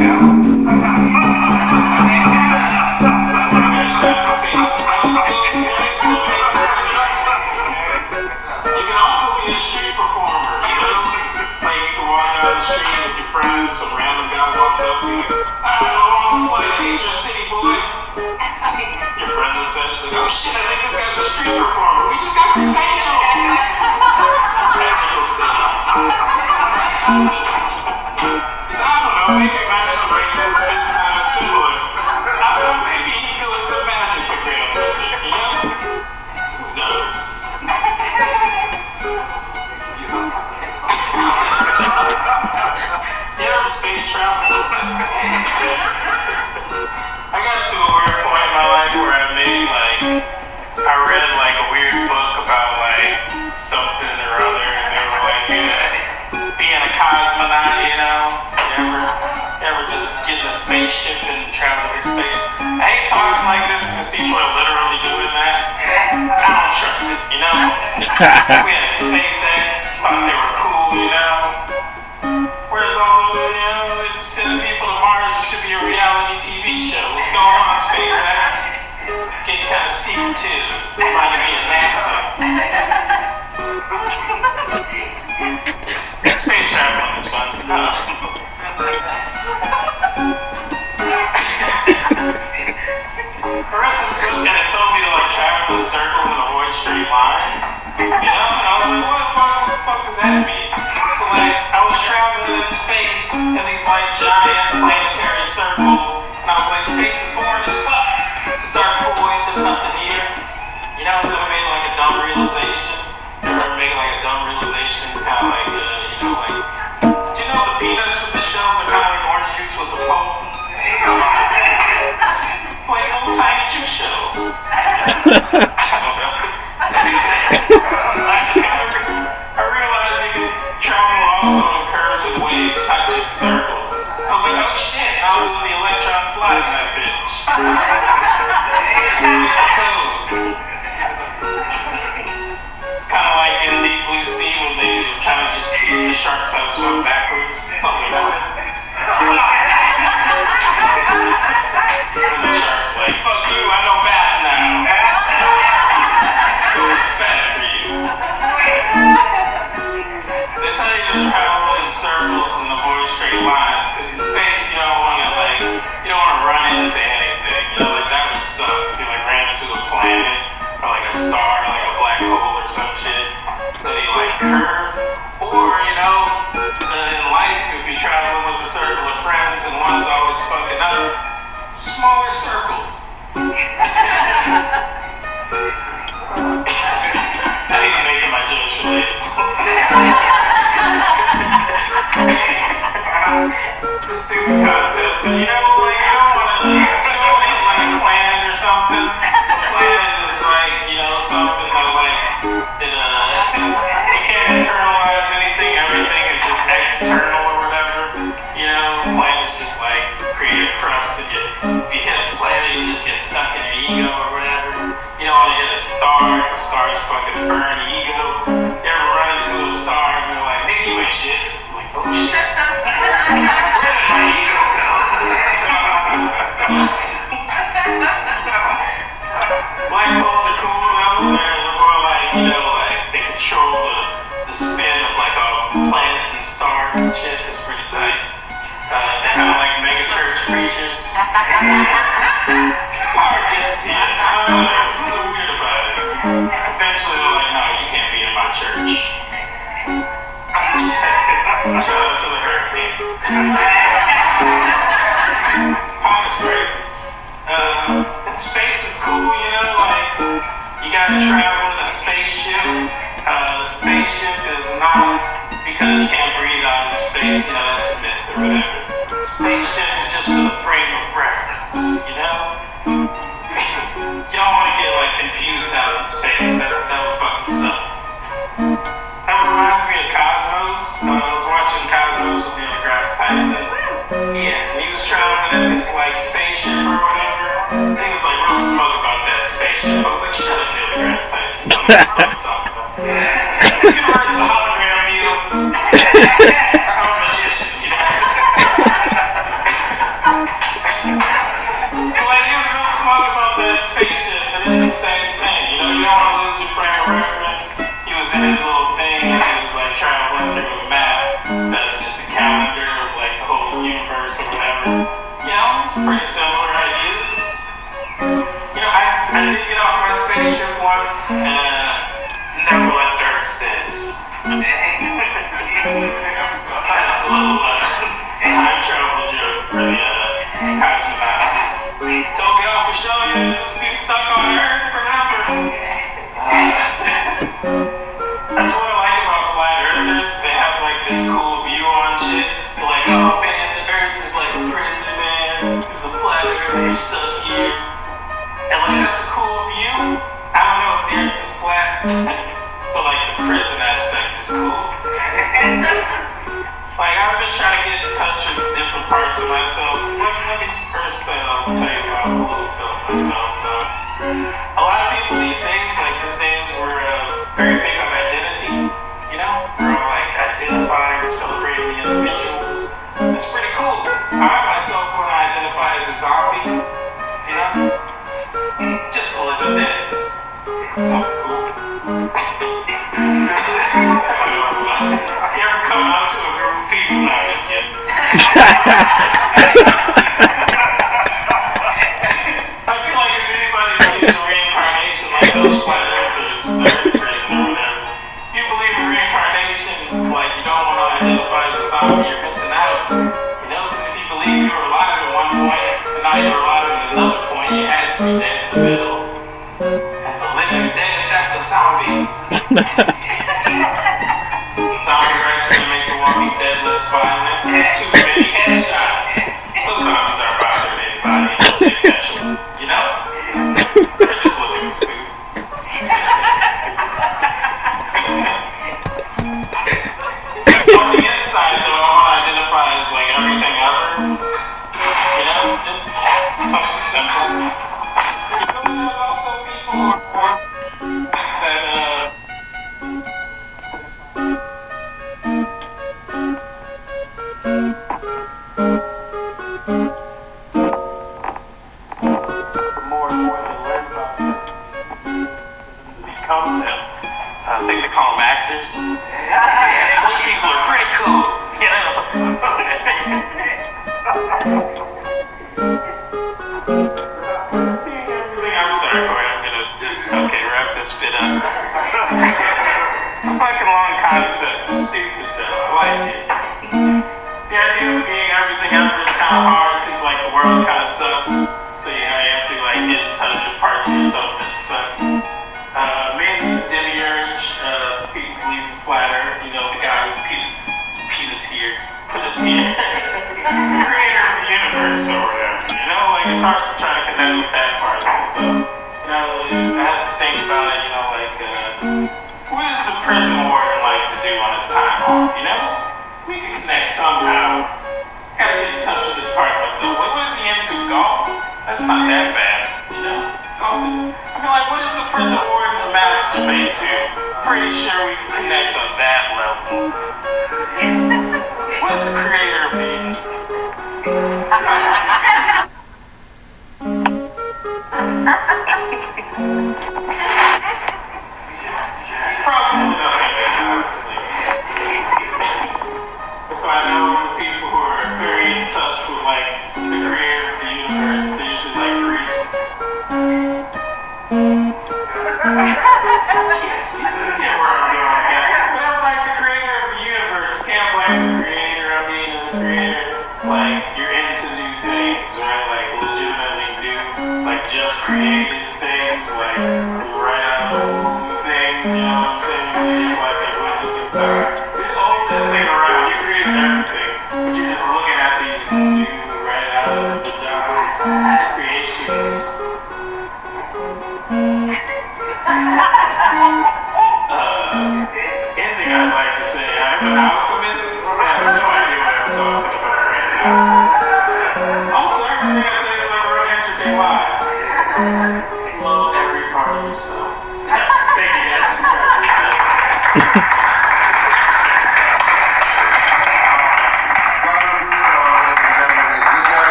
stupid concept, but you know.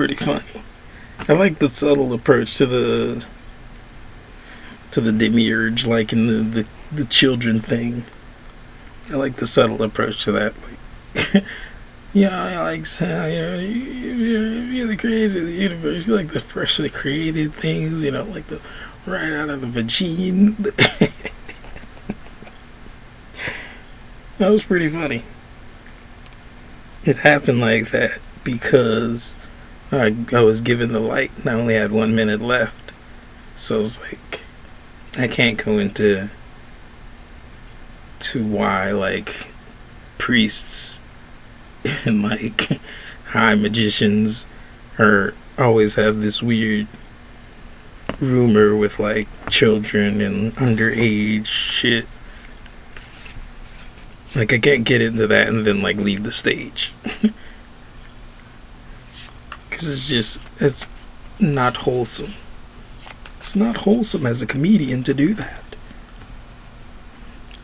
Pretty funny. I like the subtle approach to the to the demiurge, like in the the, the children thing. I like the subtle approach to that. Like, <laughs> yeah, I like how uh, you're, you're, you're the creator of the universe. You like the freshly created things, you know, like the right out of the vagine. <laughs> that was pretty funny. It happened like that because I, I was given the light and I only had one minute left. So it's like I can't go into to why like priests <laughs> and like high magicians are always have this weird rumor with like children and underage shit. Like I can't get into that and then like leave the stage. <laughs> Cause it's just it's not wholesome. It's not wholesome as a comedian to do that.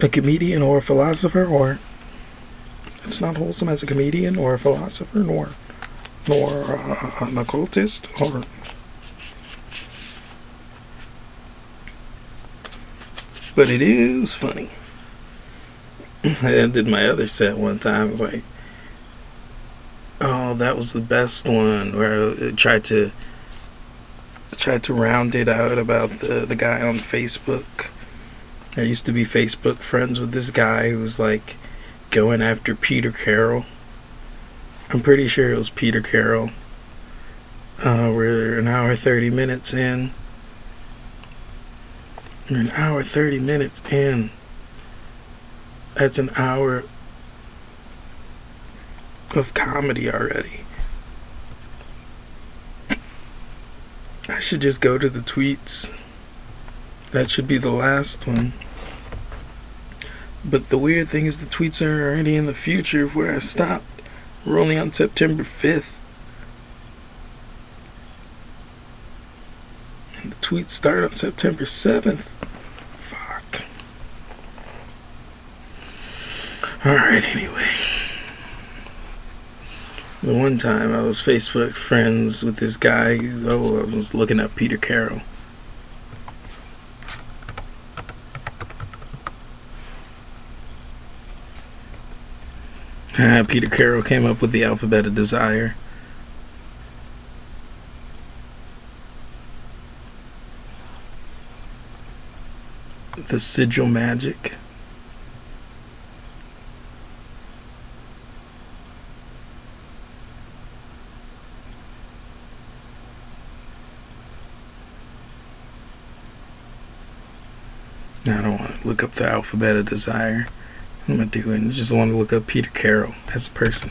A comedian or a philosopher or it's not wholesome as a comedian or a philosopher nor nor uh, an occultist or but it is funny. I did my other set one time. I was like, oh, that was the best one. Where I tried to tried to round it out about the the guy on Facebook. I used to be Facebook friends with this guy who was like going after Peter Carroll. I'm pretty sure it was Peter Carroll. Uh, we're an hour thirty minutes in. We're an hour thirty minutes in. That's an hour of comedy already. I should just go to the tweets. That should be the last one. But the weird thing is, the tweets are already in the future of where I stopped. We're only on September 5th. And the tweets start on September 7th. Fuck. Alright, anyway. The one time I was Facebook friends with this guy, oh, I was looking up Peter Carroll. Uh, Peter Carroll came up with the alphabet of desire. The sigil magic. Now I don't want to look up the alphabet of desire. What am I doing? I just want to look up Peter Carroll as a person.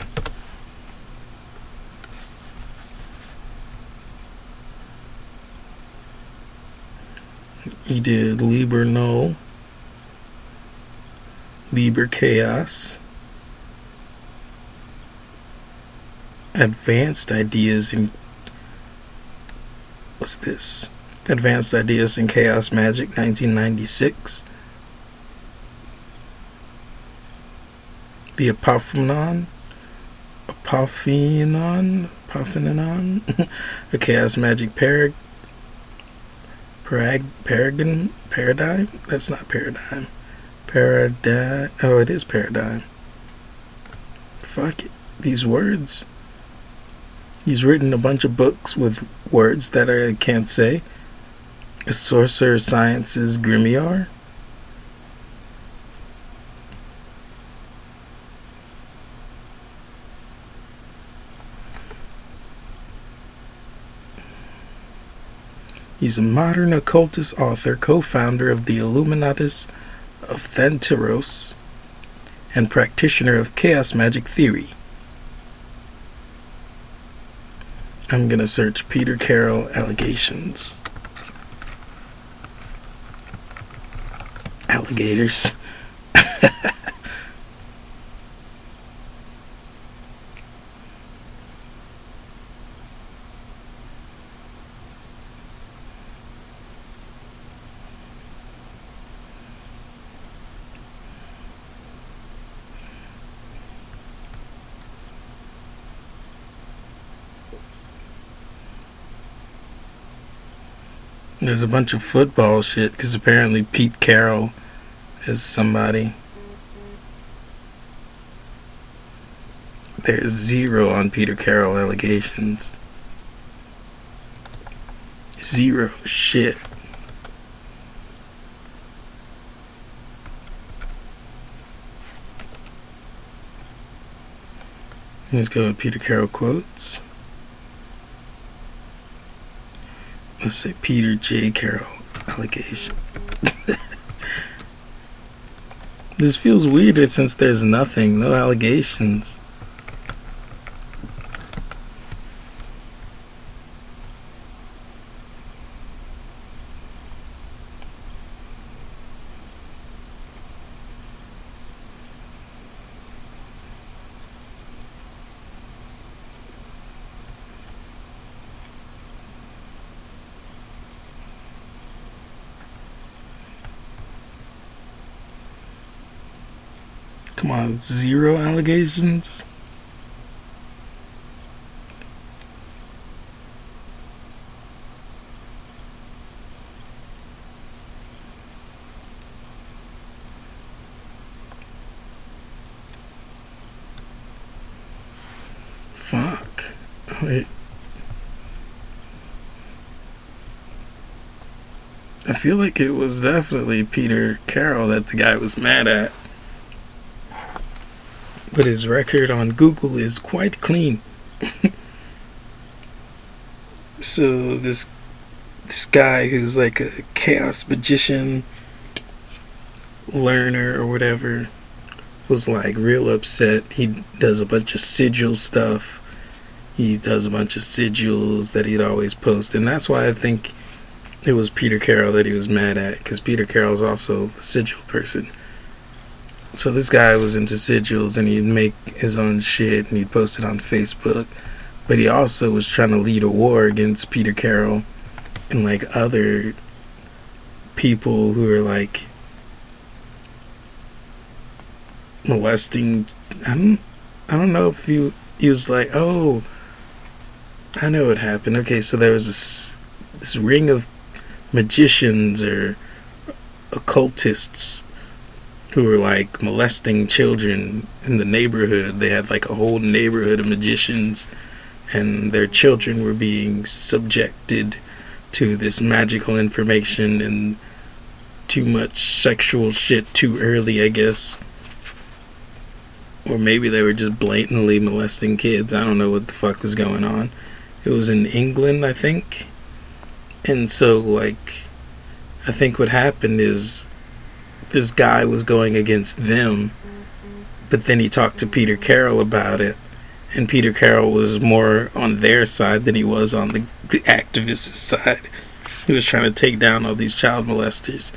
He did Liber Null, Liber Chaos, Advanced Ideas in. What's this? Advanced Ideas in Chaos Magic 1996. The Apophonon, Apophonon, Apophonon, <laughs> a Chaos Magic Parag, Parag, Paragon, Paradigm? That's not Paradigm. Paradigm, oh, it is Paradigm. Fuck it. These words. He's written a bunch of books with words that I can't say. A Sorcerer Science's Grimoire. He's a modern occultist author, co founder of the Illuminates of Thanateros, and practitioner of chaos magic theory. I'm gonna search Peter Carroll allegations. Alligators. There's a bunch of football shit because apparently Pete Carroll is somebody. There's zero on Peter Carroll allegations. Zero shit. Let's go with Peter Carroll quotes. Let's say Peter J. Carroll allegation. <laughs> this feels weird since there's nothing, no allegations. Come on, zero Fuck. Wait. I feel like it was definitely Peter Carroll that the guy was mad at but his record on Google is quite clean. <laughs> so this this guy who's like a chaos magician learner or whatever was like real upset. He does a bunch of sigil stuff. He does a bunch of sigils that he'd always post, and that's why I think it was Peter Carroll that he was mad at, because Peter Carroll's also a sigil person. So this guy was into sigils and he'd make his own shit and he'd post it on Facebook. But he also was trying to lead a war against Peter Carroll and like other people who are like molesting I don't I don't know if he he was like, "Oh, I know what happened." Okay, so there was this this ring of magicians or occultists who were like molesting children in the neighborhood. They had like a whole neighborhood of magicians, and their children were being subjected to this magical information and too much sexual shit too early, I guess. Or maybe they were just blatantly molesting kids. I don't know what the fuck was going on. It was in England, I think. And so, like, I think what happened is this guy was going against them, but then he talked to Peter Carroll about it, and Peter Carroll was more on their side than he was on the, activist side. He was trying to take down all these child molesters.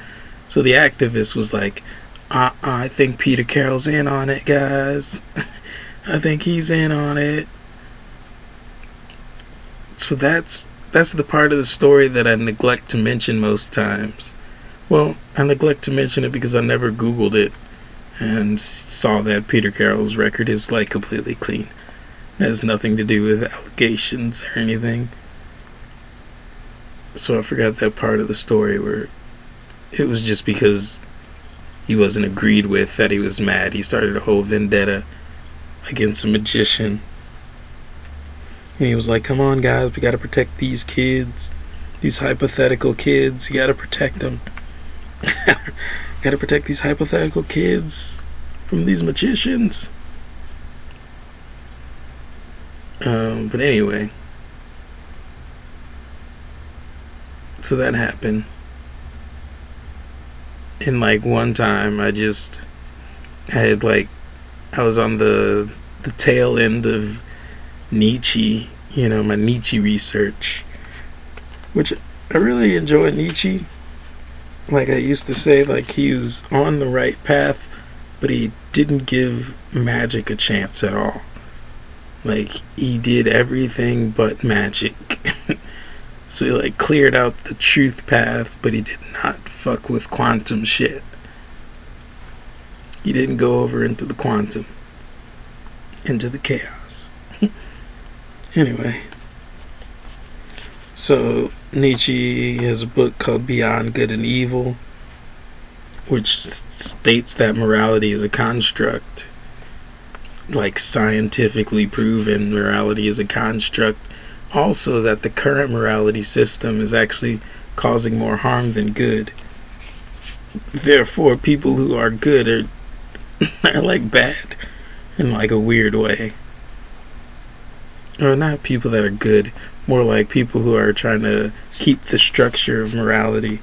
So the activist was like, I, I think Peter Carroll's in on it, guys. <laughs> I think he's in on it. So that's that's the part of the story that I neglect to mention most times. Well, I neglect to mention it because I never Googled it and saw that Peter Carroll's record is like completely clean. It has nothing to do with allegations or anything. So I forgot that part of the story where it was just because he wasn't agreed with that he was mad. He started a whole vendetta against a magician. And he was like, "Come on, guys, we got to protect these kids, these hypothetical kids. You got to protect them. <laughs> got to protect these hypothetical kids from these magicians." Um, but anyway, so that happened. And like one time, I just had like I was on the the tail end of Nietzsche, you know, my Nietzsche research, which I really enjoy Nietzsche. Like I used to say, like he was on the right path, but he didn't give magic a chance at all. Like he did everything but magic. <laughs> so he like cleared out the truth path, but he did not fuck with quantum shit. He didn't go over into the quantum, into the chaos. <laughs> anyway, so Nietzsche has a book called Beyond Good and Evil, which states that morality is a construct, like scientifically proven morality is a construct. Also, that the current morality system is actually causing more harm than good. Therefore, people who are good are, <laughs> are like bad in like a weird way. Or not people that are good, more like people who are trying to keep the structure of morality.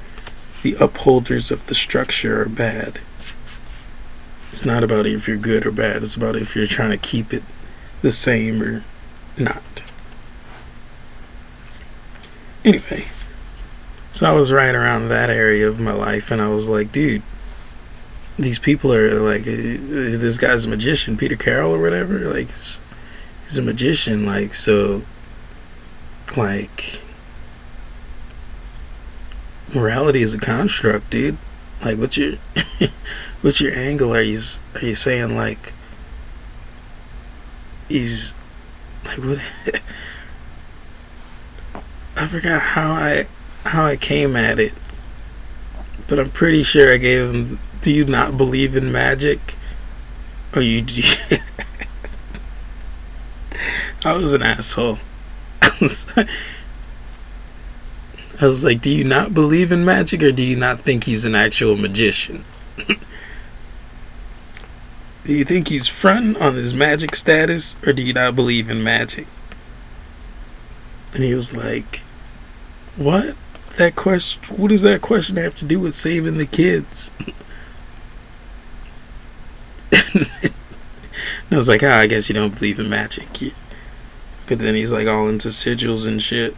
The upholders of the structure are bad. It's not about if you're good or bad, it's about if you're trying to keep it the same or not. Anyway, so I was right around that area of my life, and I was like, dude, these people are like, uh, this guy's a magician, Peter Carroll or whatever. Like, he's, he's a magician. Like, so, like, morality is a construct, dude. Like, what's your, <laughs> what's your angle? Are you are you saying like, he's, like, what? <laughs> I forgot how I how I came at it, but I'm pretty sure I gave him. Do you not believe in magic? Or you <laughs> I was an asshole. <laughs> I was, like, do you not believe in magic, or do you not think he's an actual magician? <laughs> do you think he's fronting on his magic status, or do you not believe in magic? And he was like, what? That question, what does that question have to do with saving the kids? <laughs> and I was like, ah, I guess you don't believe in magic. But then he's like all into sigils and shit.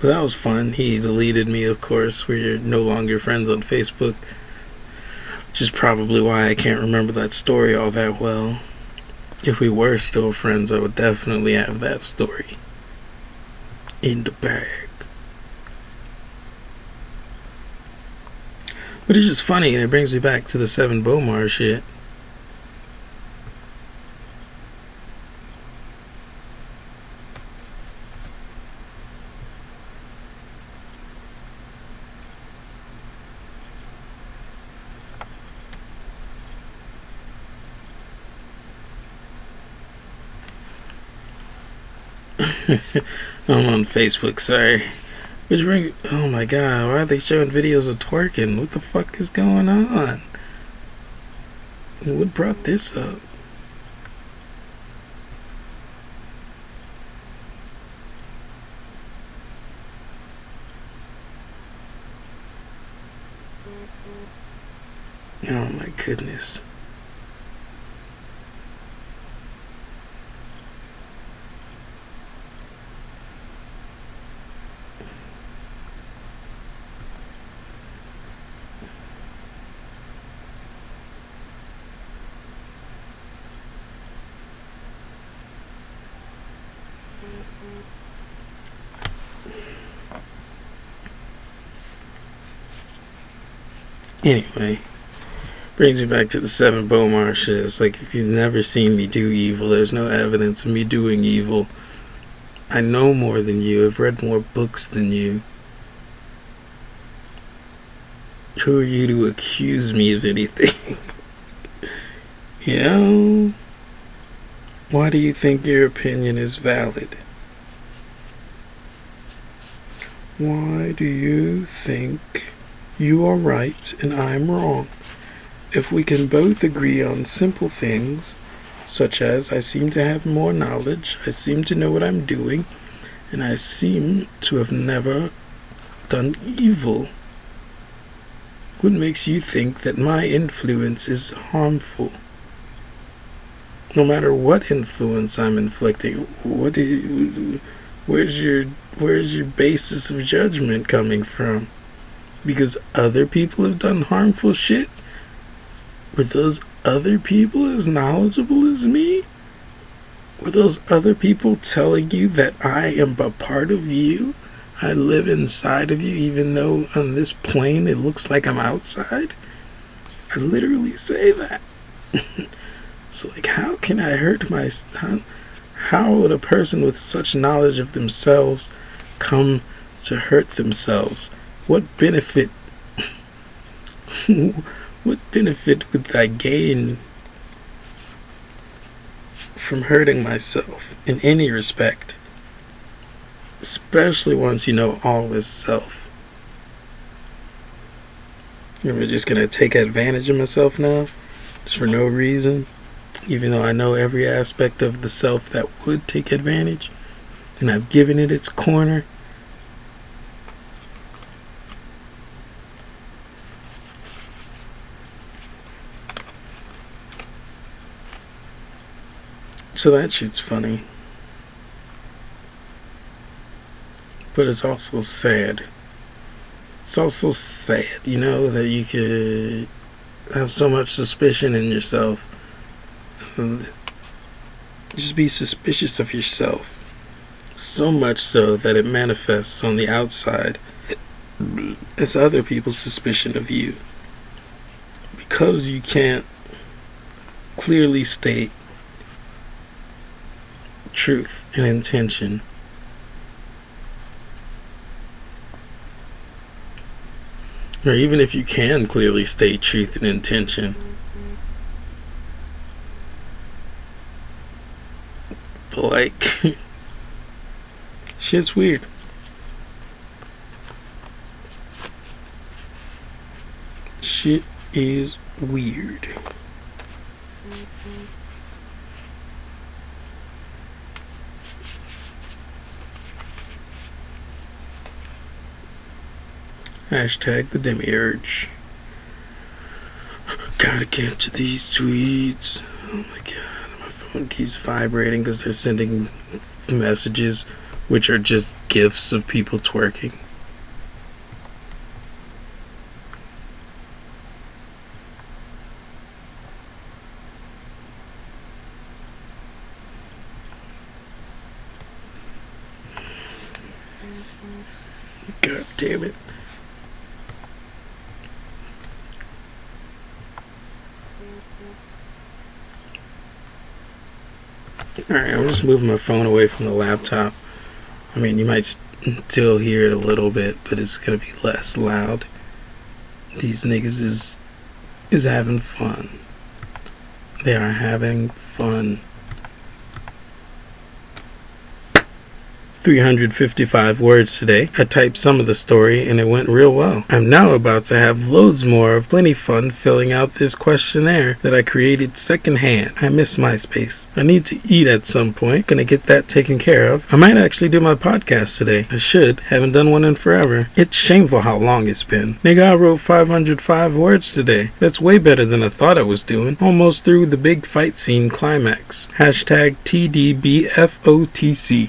But that was fun. He deleted me, of course. We're no longer friends on Facebook. Which is probably why I can't remember that story all that well. If we were still friends, I would definitely have that story in the bag. But it's just funny, and it brings me back to the Sevan Bomar shit. I'm on Facebook, sorry. Which ring? Oh my god, why are they showing videos of twerking? What the fuck is going on? What brought this up? Oh my goodness. Anyway, brings me back to the Sevan Bomar shit. Like if you've never seen me do evil, there's no evidence of me doing evil. I know more than you. I've read more books than you. Who are you to accuse me of anything? <laughs> you know? Why do you think your opinion is valid? Why do you think you are right and I'm wrong? If we can both agree on simple things, such as I seem to have more knowledge, I seem to know what I'm doing, and I seem to have never done evil, what makes you think that my influence is harmful? No matter what influence I'm inflicting, what you, where's your where's your basis of judgment coming from? Because other people have done harmful shit? Were those other people as knowledgeable as me? Were those other people telling you that I am a part of you? I live inside of you, even though on this plane it looks like I'm outside? I literally say that. <laughs> so, like, how can I hurt my. How, how would a person with such knowledge of themselves come to hurt themselves? What benefit. what benefit would I gain from hurting myself in any respect? Especially once you know all is self. I just gonna take advantage of myself now? Just for no reason? Even though I know every aspect of the self that would take advantage? And I've given it its corner? So that shit's funny. But it's also sad. It's also sad, you know, that you could have so much suspicion in yourself. Just be suspicious of yourself. So much so that it manifests on the outside as other people's suspicion of you. Because you can't clearly state truth and intention. Or even if you can clearly state truth and intention. But like, <laughs> shit's weird. Shit is weird. Hashtag the demiurge. Gotta get to these tweets. Oh my god, my phone keeps vibrating because they're sending messages which are just gifs of people twerking. God damn it. Moving my phone away from the laptop. I mean, you might still hear it a little bit, but it's gonna be less loud. These niggas is is having fun. They are having fun. 355 words today. I typed some of the story and it went real well. I'm now about to have loads more of plenty fun filling out this questionnaire that I created secondhand. I miss MySpace. I need to eat at some point. Gonna get that taken care of. I might actually do my podcast today. I should. Haven't done one in forever. It's shameful how long it's been. Nigga, I wrote 505 words today. That's way better than I thought I was doing. Almost through the big fight scene climax. Hashtag TDBFOTC.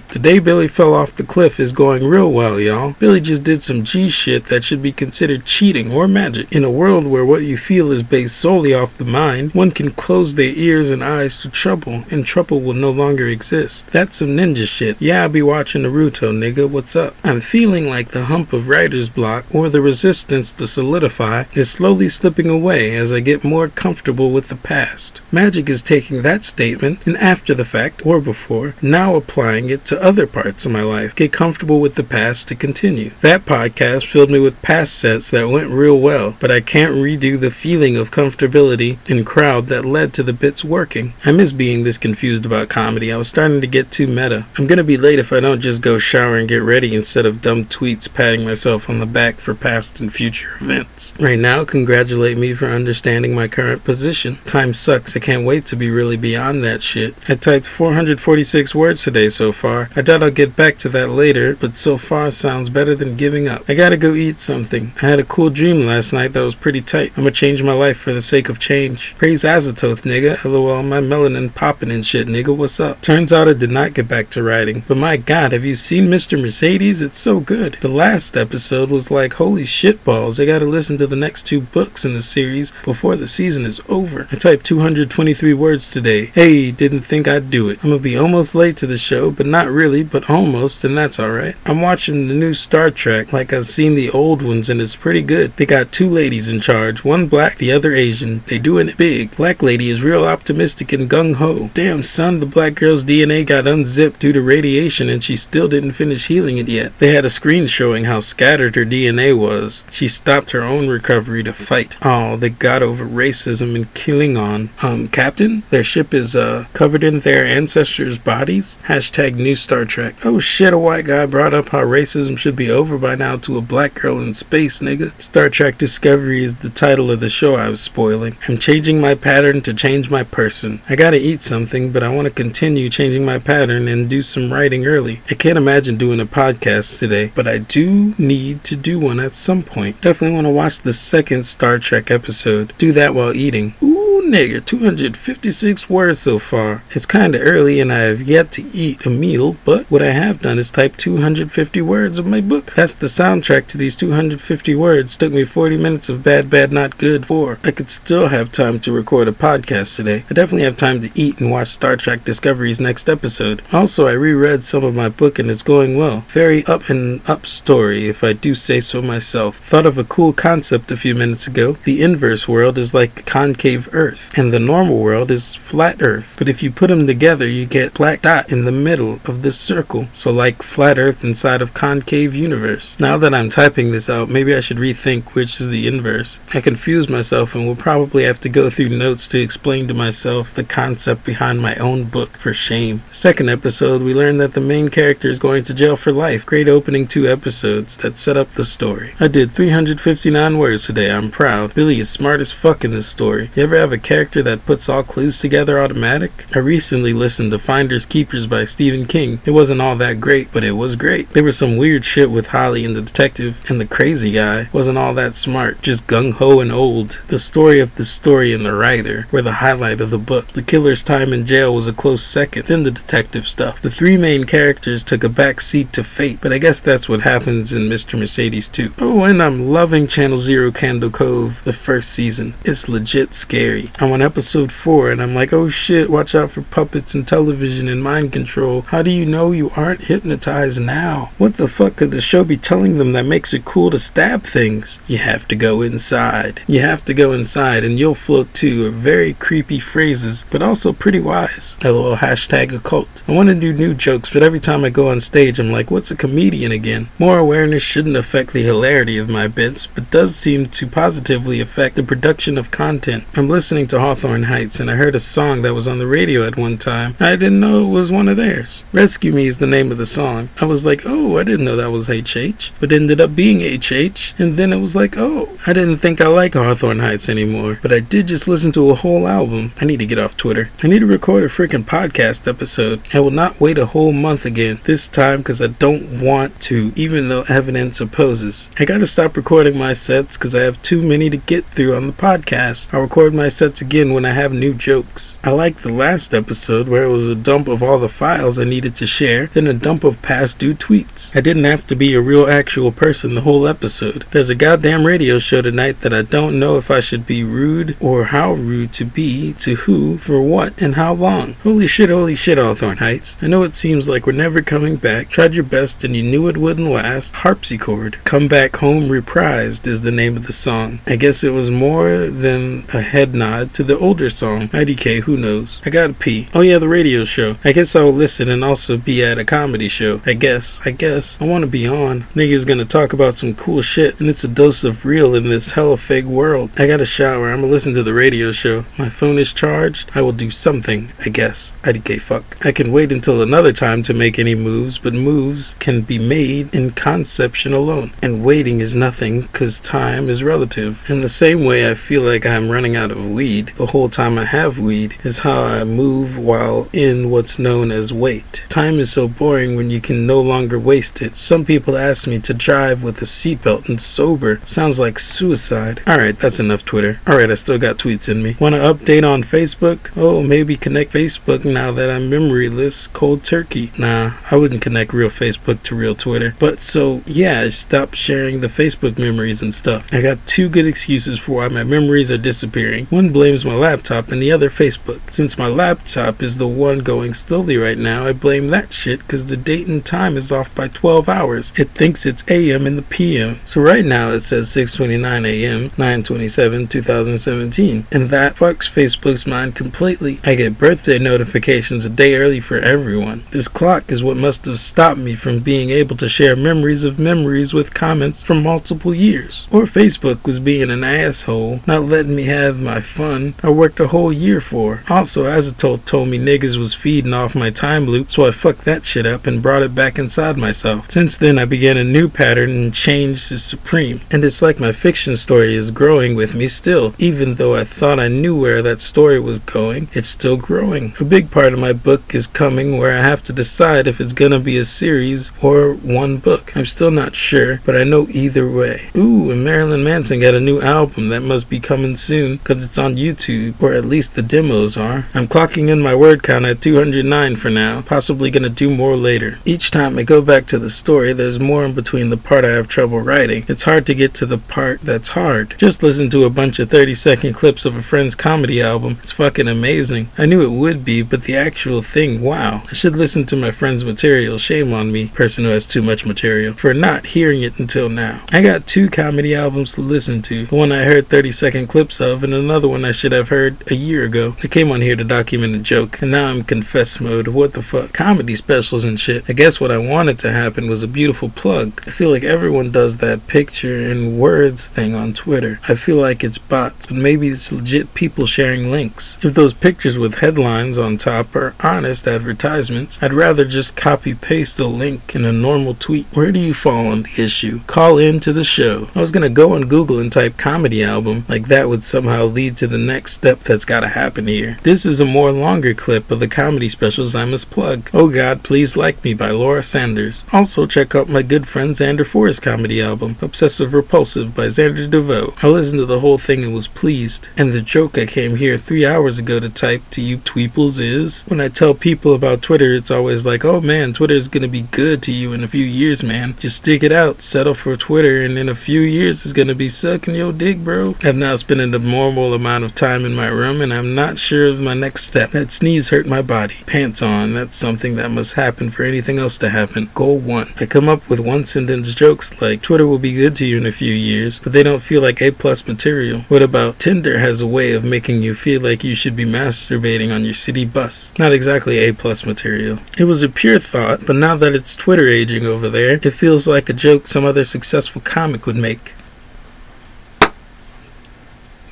The day Billy fell off the cliff is going real well, y'all. Billy just did some G shit that should be considered cheating or magic. In a world where what you feel is based solely off the mind, one can close their ears and eyes to trouble, and trouble will no longer exist. That's some ninja shit. Yeah, I be watching Naruto, nigga. What's up? I'm feeling like the hump of writer's block or the resistance to solidify is slowly slipping away as I get more comfortable with the past. Magic is taking that statement and after the fact or before, now applying it to other parts of my life, get comfortable with the past to continue. That podcast filled me with past sets that went real well, but I can't redo the feeling of comfortability in crowd that led to the bits working. I miss being this confused about comedy. I was starting to get too meta. I'm gonna be late if I don't just go shower and get ready instead of dumb tweets patting myself on the back for past and future events. Right now, congratulate me for understanding my current position. Time sucks. I can't wait to be really beyond that shit. I typed 446 words today so far. I doubt I'll get back to that later, but so far sounds better than giving up. I gotta go eat something. I had a cool dream last night that was pretty tight. I'ma change my life for the sake of change. Praise Azathoth, nigga. LOL, my melanin popping and shit, nigga. What's up? Turns out I did not get back to writing. But my god, have you seen Mr. Mercedes? It's so good. The last episode was like, holy shit balls. I gotta listen to the next two books in the series before the season is over. I typed 223 words today. Hey, didn't think I'd do it. I'm gonna be almost late to the show, but not really, but almost, and that's alright. I'm watching the new Star Trek like I've seen the old ones, and it's pretty good. They got two ladies in charge, one black, the other Asian. They doing it big. Black lady is real optimistic and gung ho. Damn, son, the black girl's DNA got unzipped due to radiation, and she still didn't finish healing it yet. They had a screen showing how scattered her DNA was. She stopped her own recovery to fight. Oh, they got over racism and killing on. Um, Captain, their ship is uh covered in their ancestors' bodies. Hashtag New Star Trek. Shit, a white guy brought up how racism should be over by now to a black girl in space, nigga. Star Trek Discovery is the title of the show I was spoiling. I'm changing my pattern to change my person. I gotta eat something, but I want to continue changing my pattern and do some writing early. I can't imagine doing a podcast today, but I do need to do one at some point. Definitely want to watch the second Star Trek episode. Do that while eating. Ooh, nigga, 256 words so far. It's kinda early and I have yet to eat a meal, but what I have done is type 250 words of my book. That's the soundtrack to these 250 words. Took me 40 minutes of bad, bad, not good for. I could still have time to record a podcast today. I definitely have time to eat and watch Star Trek Discovery's next episode. Also, I reread some of my book and it's going well. Very up and up story, if I do say so myself. Thought of a cool concept a few minutes ago. The inverse world is like concave Earth, and the normal world is flat Earth. But if you put them together, you get black dot in the middle of this circle. So like flat Earth inside of concave universe. Now that I'm typing this out, maybe I should rethink which is the inverse. I confuse myself and will probably have to go through notes to explain to myself the concept behind my own book for shame. Second episode, we learn that the main character is going to jail for life. Great opening two episodes that set up the story. I did 359 words today. I'm proud. Billy is smart as fuck in this story. You ever have a character that puts all clues together automatic? I recently listened to Finders Keepers by Stephen King. It wasn't all that great, but it was great. There was some weird shit with Holly and the detective, and the crazy guy wasn't all that smart, just gung ho and old. The story of the story and the writer were the highlight of the book. The killer's time in jail was a close second, then the detective stuff. The three main characters took a back seat to fate, but I guess that's what happens in Mr. Mercedes too. Oh, and I'm loving Channel Zero Candle Cove, the first season. It's legit scary. I'm on episode 4 and I'm like, oh shit, watch out for puppets and television and mind control. How do you know you aren't hypnotized now? What the fuck could the show be telling them that makes it cool to stab things? You have to go inside. You have to go inside and you'll float too. Very creepy phrases, but also pretty wise. LOL hashtag occult. I want to do new jokes, but every time I go on stage, I'm like, what's a comedian again? More awareness shouldn't affect the hilarity of my bits, but does seem to positively affect the production of content. I'm listening to Hawthorne Heights and I heard a song that was on the radio at one time. I didn't know it was one of theirs. Rescue Me is the name of the song. I was like, oh, I didn't know that was HH, but ended up being HH, and then it was like, oh, I didn't think I like Hawthorne Heights anymore, but I did just listen to a whole album. I need to get off Twitter. I need to record a freaking podcast episode. I will not wait a whole month again, this time because I don't want to, even though evidence opposes. I gotta stop recording my sets because I have too many to get through on the podcast. I'll record my sets again when I have new jokes. I liked the last episode where it was a dump of all the files I needed to share, then a dump of past due tweets. I didn't have to be a real actual person the whole episode. There's a goddamn radio show tonight that I don't know if I should be rude or how rude to be to who, for what, and how long. Holy shit, holy shit, Hawthorne Heights. I know it seems like we're never coming back. Tried your best and you knew it wouldn't last. Harpsichord. Come Back Home Reprised is the name of the song. I guess it was more than a head nod nod to the older song. IDK, who knows? I gotta pee. Oh yeah, the radio show. I guess I'll listen and also be at a comedy show. I guess. I guess. I wanna be on. Nigga's gonna talk about some cool shit, and it's a dose of real in this hella fake world. I gotta shower. I'm gonna listen to the radio show. My phone is charged. I will do something, I guess. IDK fuck. I can wait until another time to make any moves, but moves can be made in conception alone. And waiting is nothing, cause time is relative. In the same way I feel like I'm running out of weed, the whole time I have weed is how I move while in what's known as wait. Time is so boring when you can no longer waste it. Some people ask me to drive with a seatbelt and sober. Sounds like suicide. Alright, that's enough Twitter. Alright, I still got tweets in me. Wanna update on Facebook? Oh, maybe connect Facebook now that I'm memoryless, cold turkey. Nah, I wouldn't connect real Facebook to real Twitter. But so, yeah, I stopped sharing the Facebook memories and stuff. I got two good excuses for why my memories are disappearing. One blames my laptop and the other Facebook. Since my laptop is the one going slowly right now, I blame that shit because the date and time is off by 12 hours. It thinks it's AM in the PM. So right now it says 6:29 AM, 9:27, 2017, and that fucks Facebook's mind completely. I get birthday notifications a day early for everyone. This clock is what must have stopped me from being able to share memories of memories with comments from multiple years. Or Facebook was being an asshole, not letting me have my fun I worked a whole year for. Also, Azathoth told me niggas was feeding off my time loop, so I fucked that shit up and brought it back inside myself. Since then, I began a new pattern and change is supreme. And it's like my fiction story is growing with me still. Even though I thought I knew where that story was going, it's still growing. A big part of my book is coming where I have to decide if it's gonna be a series or one book. I'm still not sure, but I know either way. Ooh, and Marilyn Manson got a new album that must be coming soon because it's on YouTube, or at least the demos are. I'm clocking in my word count at 209 for now, possibly gonna do more later. Each time I go back to the story, there's more in between the part I have trouble writing. It's hard to get to the part that's hard. Just listen to a bunch of 30 second clips of a friend's comedy album. It's fucking amazing. I knew it would be, but the actual thing, wow. I should listen to my friend's material. Shame on me, person who has too much material, for not hearing it until now. I got two comedy albums to listen to. One I heard 30 second clips of, and another one I should have heard a year ago. I came on here to document a joke, and now I'm confess mode. What the fuck? Comedy specials and shit. I guess what I wanted to happen was a beautiful plug. I feel like everyone does that picture and words thing on Twitter. I feel like it's bots, but maybe it's legit people sharing links. If those pictures with headlines on top are honest advertisements, I'd rather just copy paste a link in a normal tweet. Where do you fall on the issue? Call in to the show. I was gonna go on Google and type comedy album, like that would somehow lead to the next step that's gotta happen here. This is a more longer clip of the comedy specials I must plug. Oh God, Please Like Me by Laura Sanders. Also check out my good friend Xander Forrest comedy album, Obsessive Repulsive by Xander DeVoe. I listened to the whole thing and was pleased. And the joke I came here three hours ago to type to you tweeples is, when I tell people about Twitter, it's always like, oh man, Twitter is gonna be good to you in a few years, man. Just stick it out, settle for Twitter, and in a few years it's gonna be sucking your dick, bro. I've now spent an abnormal amount of time in my room, and I'm not sure of my next step. That sneeze hurt my body. Pants on, that's something that must happen for anything else to happen. Goal one. I come up with one sentence jokes like, Twitter will be good to you in a few years, but they don't feel like A plus material. What about Tinder has a way of making you feel like you should be masturbating on your city bus? Not exactly A plus material. It was a pure thought, but now that it's Twitter aging over there, it feels like a joke some other successful comic would make.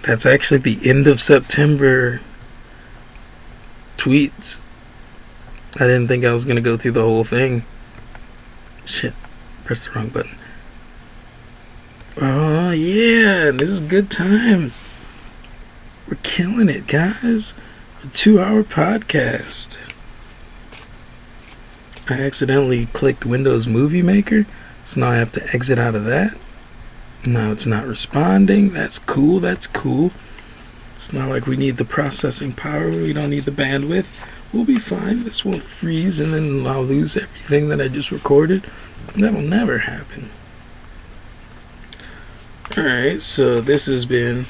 That's actually the end of September tweets. I didn't think I was gonna go through the whole thing. Shit, pressed the wrong button. Oh yeah, this is good time. We're killing it, guys. A two-hour podcast. I accidentally clicked Windows Movie Maker, so now I have to exit out of that. Now it's not responding. That's cool. That's cool. It's not like we need the processing power. We don't need the bandwidth. We'll be fine. This won't freeze and then I'll lose everything that I just recorded. That will never happen. Alright, so this has been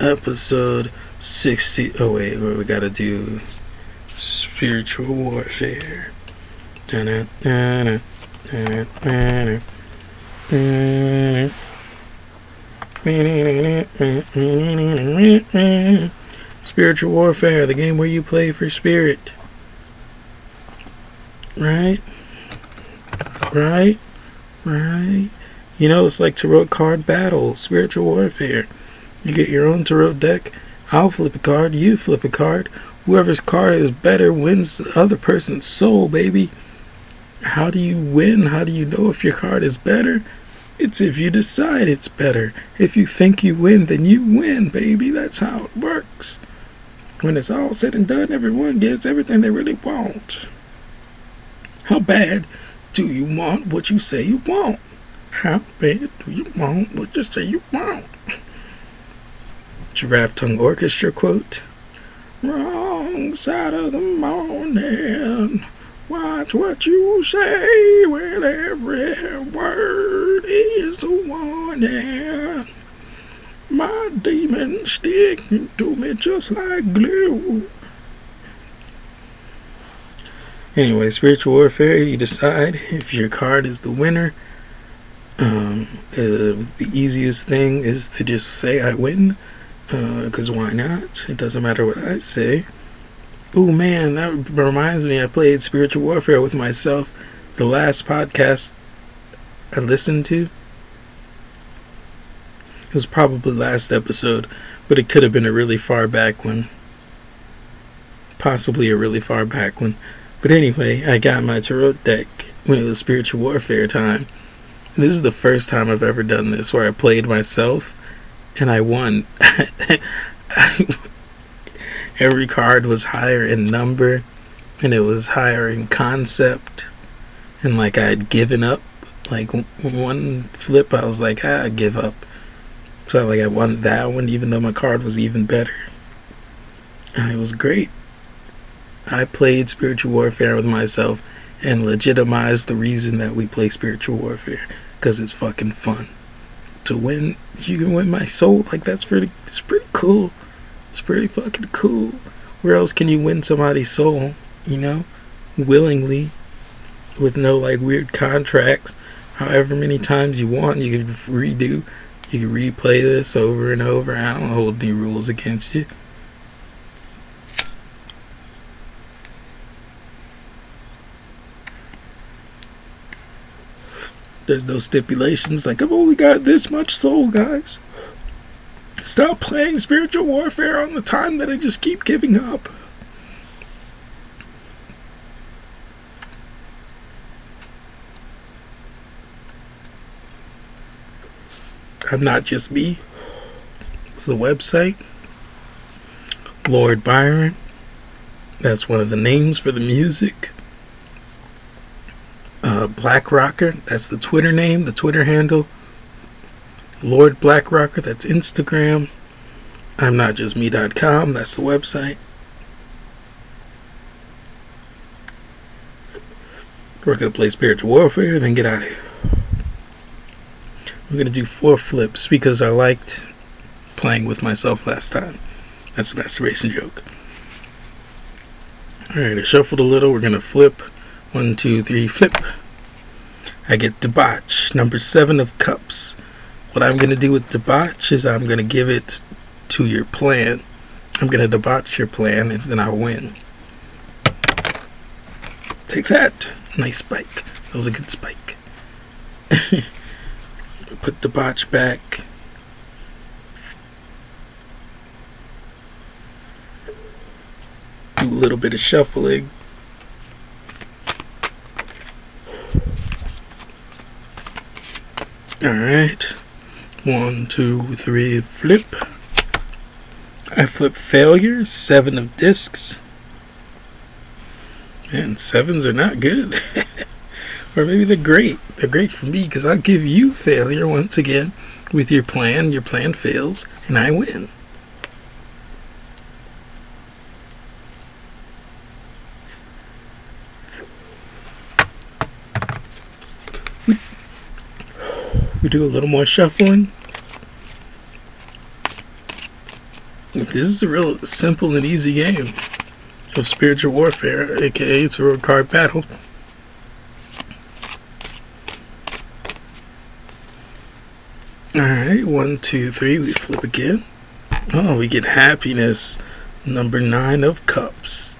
episode 60. Oh, wait, we gotta do spiritual warfare. Dun-dun, dun-dun, dun-dun, dun-dun. Spiritual Warfare, the game where you play for spirit. Right? Right? Right? You know, it's like Tarot card battle, Spiritual Warfare. You get your own Tarot deck. I'll flip a card, you flip a card. Whoever's card is better wins the other person's soul, baby. How do you win? How do you know if your card is better? It's if you decide it's better. If you think you win, then you win, baby. That's how it works. When it's all said and done, everyone gets everything they really want. How bad do you want what you say you want? How bad do you want what you say you want? Giraffe Tongue Orchestra quote. Wrong side of the morning. Watch what you say when every word is a warning. My demon sticking to me just like glue. Anyway, spiritual warfare, you decide if your card is the winner. Um, uh, the easiest thing is to just say I win, because why not? It doesn't matter what I say. Oh man, that reminds me, I played spiritual warfare with myself. The last podcast I listened to. It was probably last episode, but it could have been a really far back one. Possibly a really far back one. But anyway, I got my tarot deck when it was spiritual warfare time. And this is the first time I've ever done this where I played myself and I won. <laughs> Every card was higher in number and it was higher in concept. And like I had given up. Like one flip, I was like, ah, I give up. So like I won that one, even though my card was even better. And it was great. I played spiritual warfare with myself and legitimized the reason that we play spiritual warfare because it's fucking fun. To win, you can win my soul. Like that's pretty. It's pretty cool. It's pretty fucking cool. Where else can you win somebody's soul? You know, willingly, with no like weird contracts. However many times you want, you can redo. You can replay this over and over. I don't hold any rules against you. There's no stipulations like I've only got this much soul, guys. Stop playing spiritual warfare on the time that I just keep giving up. I'm not just me. It's the website. Lord Byron. That's one of the names for the music. Uh, Black Rocker. That's the Twitter name, the Twitter handle. Lord Black Rocker. That's Instagram. I'm not just me.com. That's the website. We're going to play Spiritual Warfare and then get out of here. We're going to do four flips because I liked playing with myself last time. That's a masturbation joke. Alright, I shuffled a little. We're going to flip. One, two, three, flip. I get debauch, number seven of cups. What I'm going to do with debauch is I'm going to give it to your plan. I'm going to debauch your plan and then I'll win. Take that. Nice spike. That was a good spike. <laughs> Put the botch back. Do a little bit of shuffling. Alright. One, two, three, flip. I flip failure, seven of discs. And sevens are not good. <laughs> or maybe they're great. They're great for me because I give you failure once again with your plan. Your plan fails, and I win. We do a little more shuffling. This is a real simple and easy game of spiritual warfare, aka it's a road card battle. Alright, one, two, three, we flip again. Oh, we get happiness. Number nine of cups.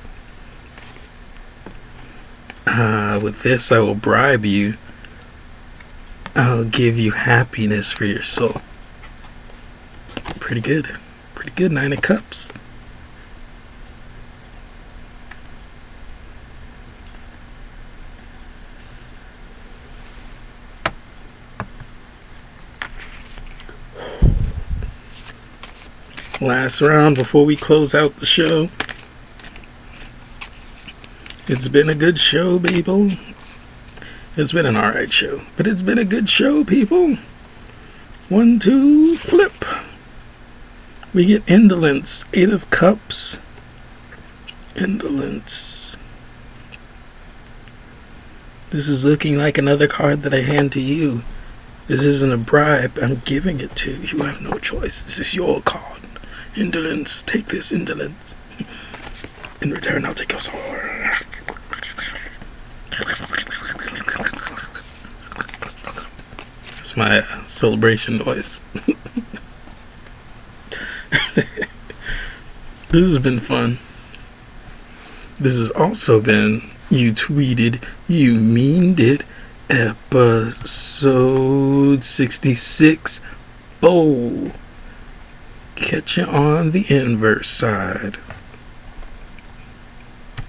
Uh, with this, I will bribe you. I'll give you happiness for your soul. Pretty good. Pretty good, nine of cups. last round before we close out the show. It's been a good show, people. It's been an alright show, but it's been a good show, people. One, two, flip. We get Indolence, Eight of Cups. Indolence. This is looking like another card that I hand to you. This isn't a bribe, I'm giving it to you. You have no choice. This is your card. Indolence, take this indolence. In return, I'll take your soul. That's my celebration noise. <laughs> this has been fun. This has also been You Tweeted, You Meaned It, episode 66. Bowl catch you on the inverse side.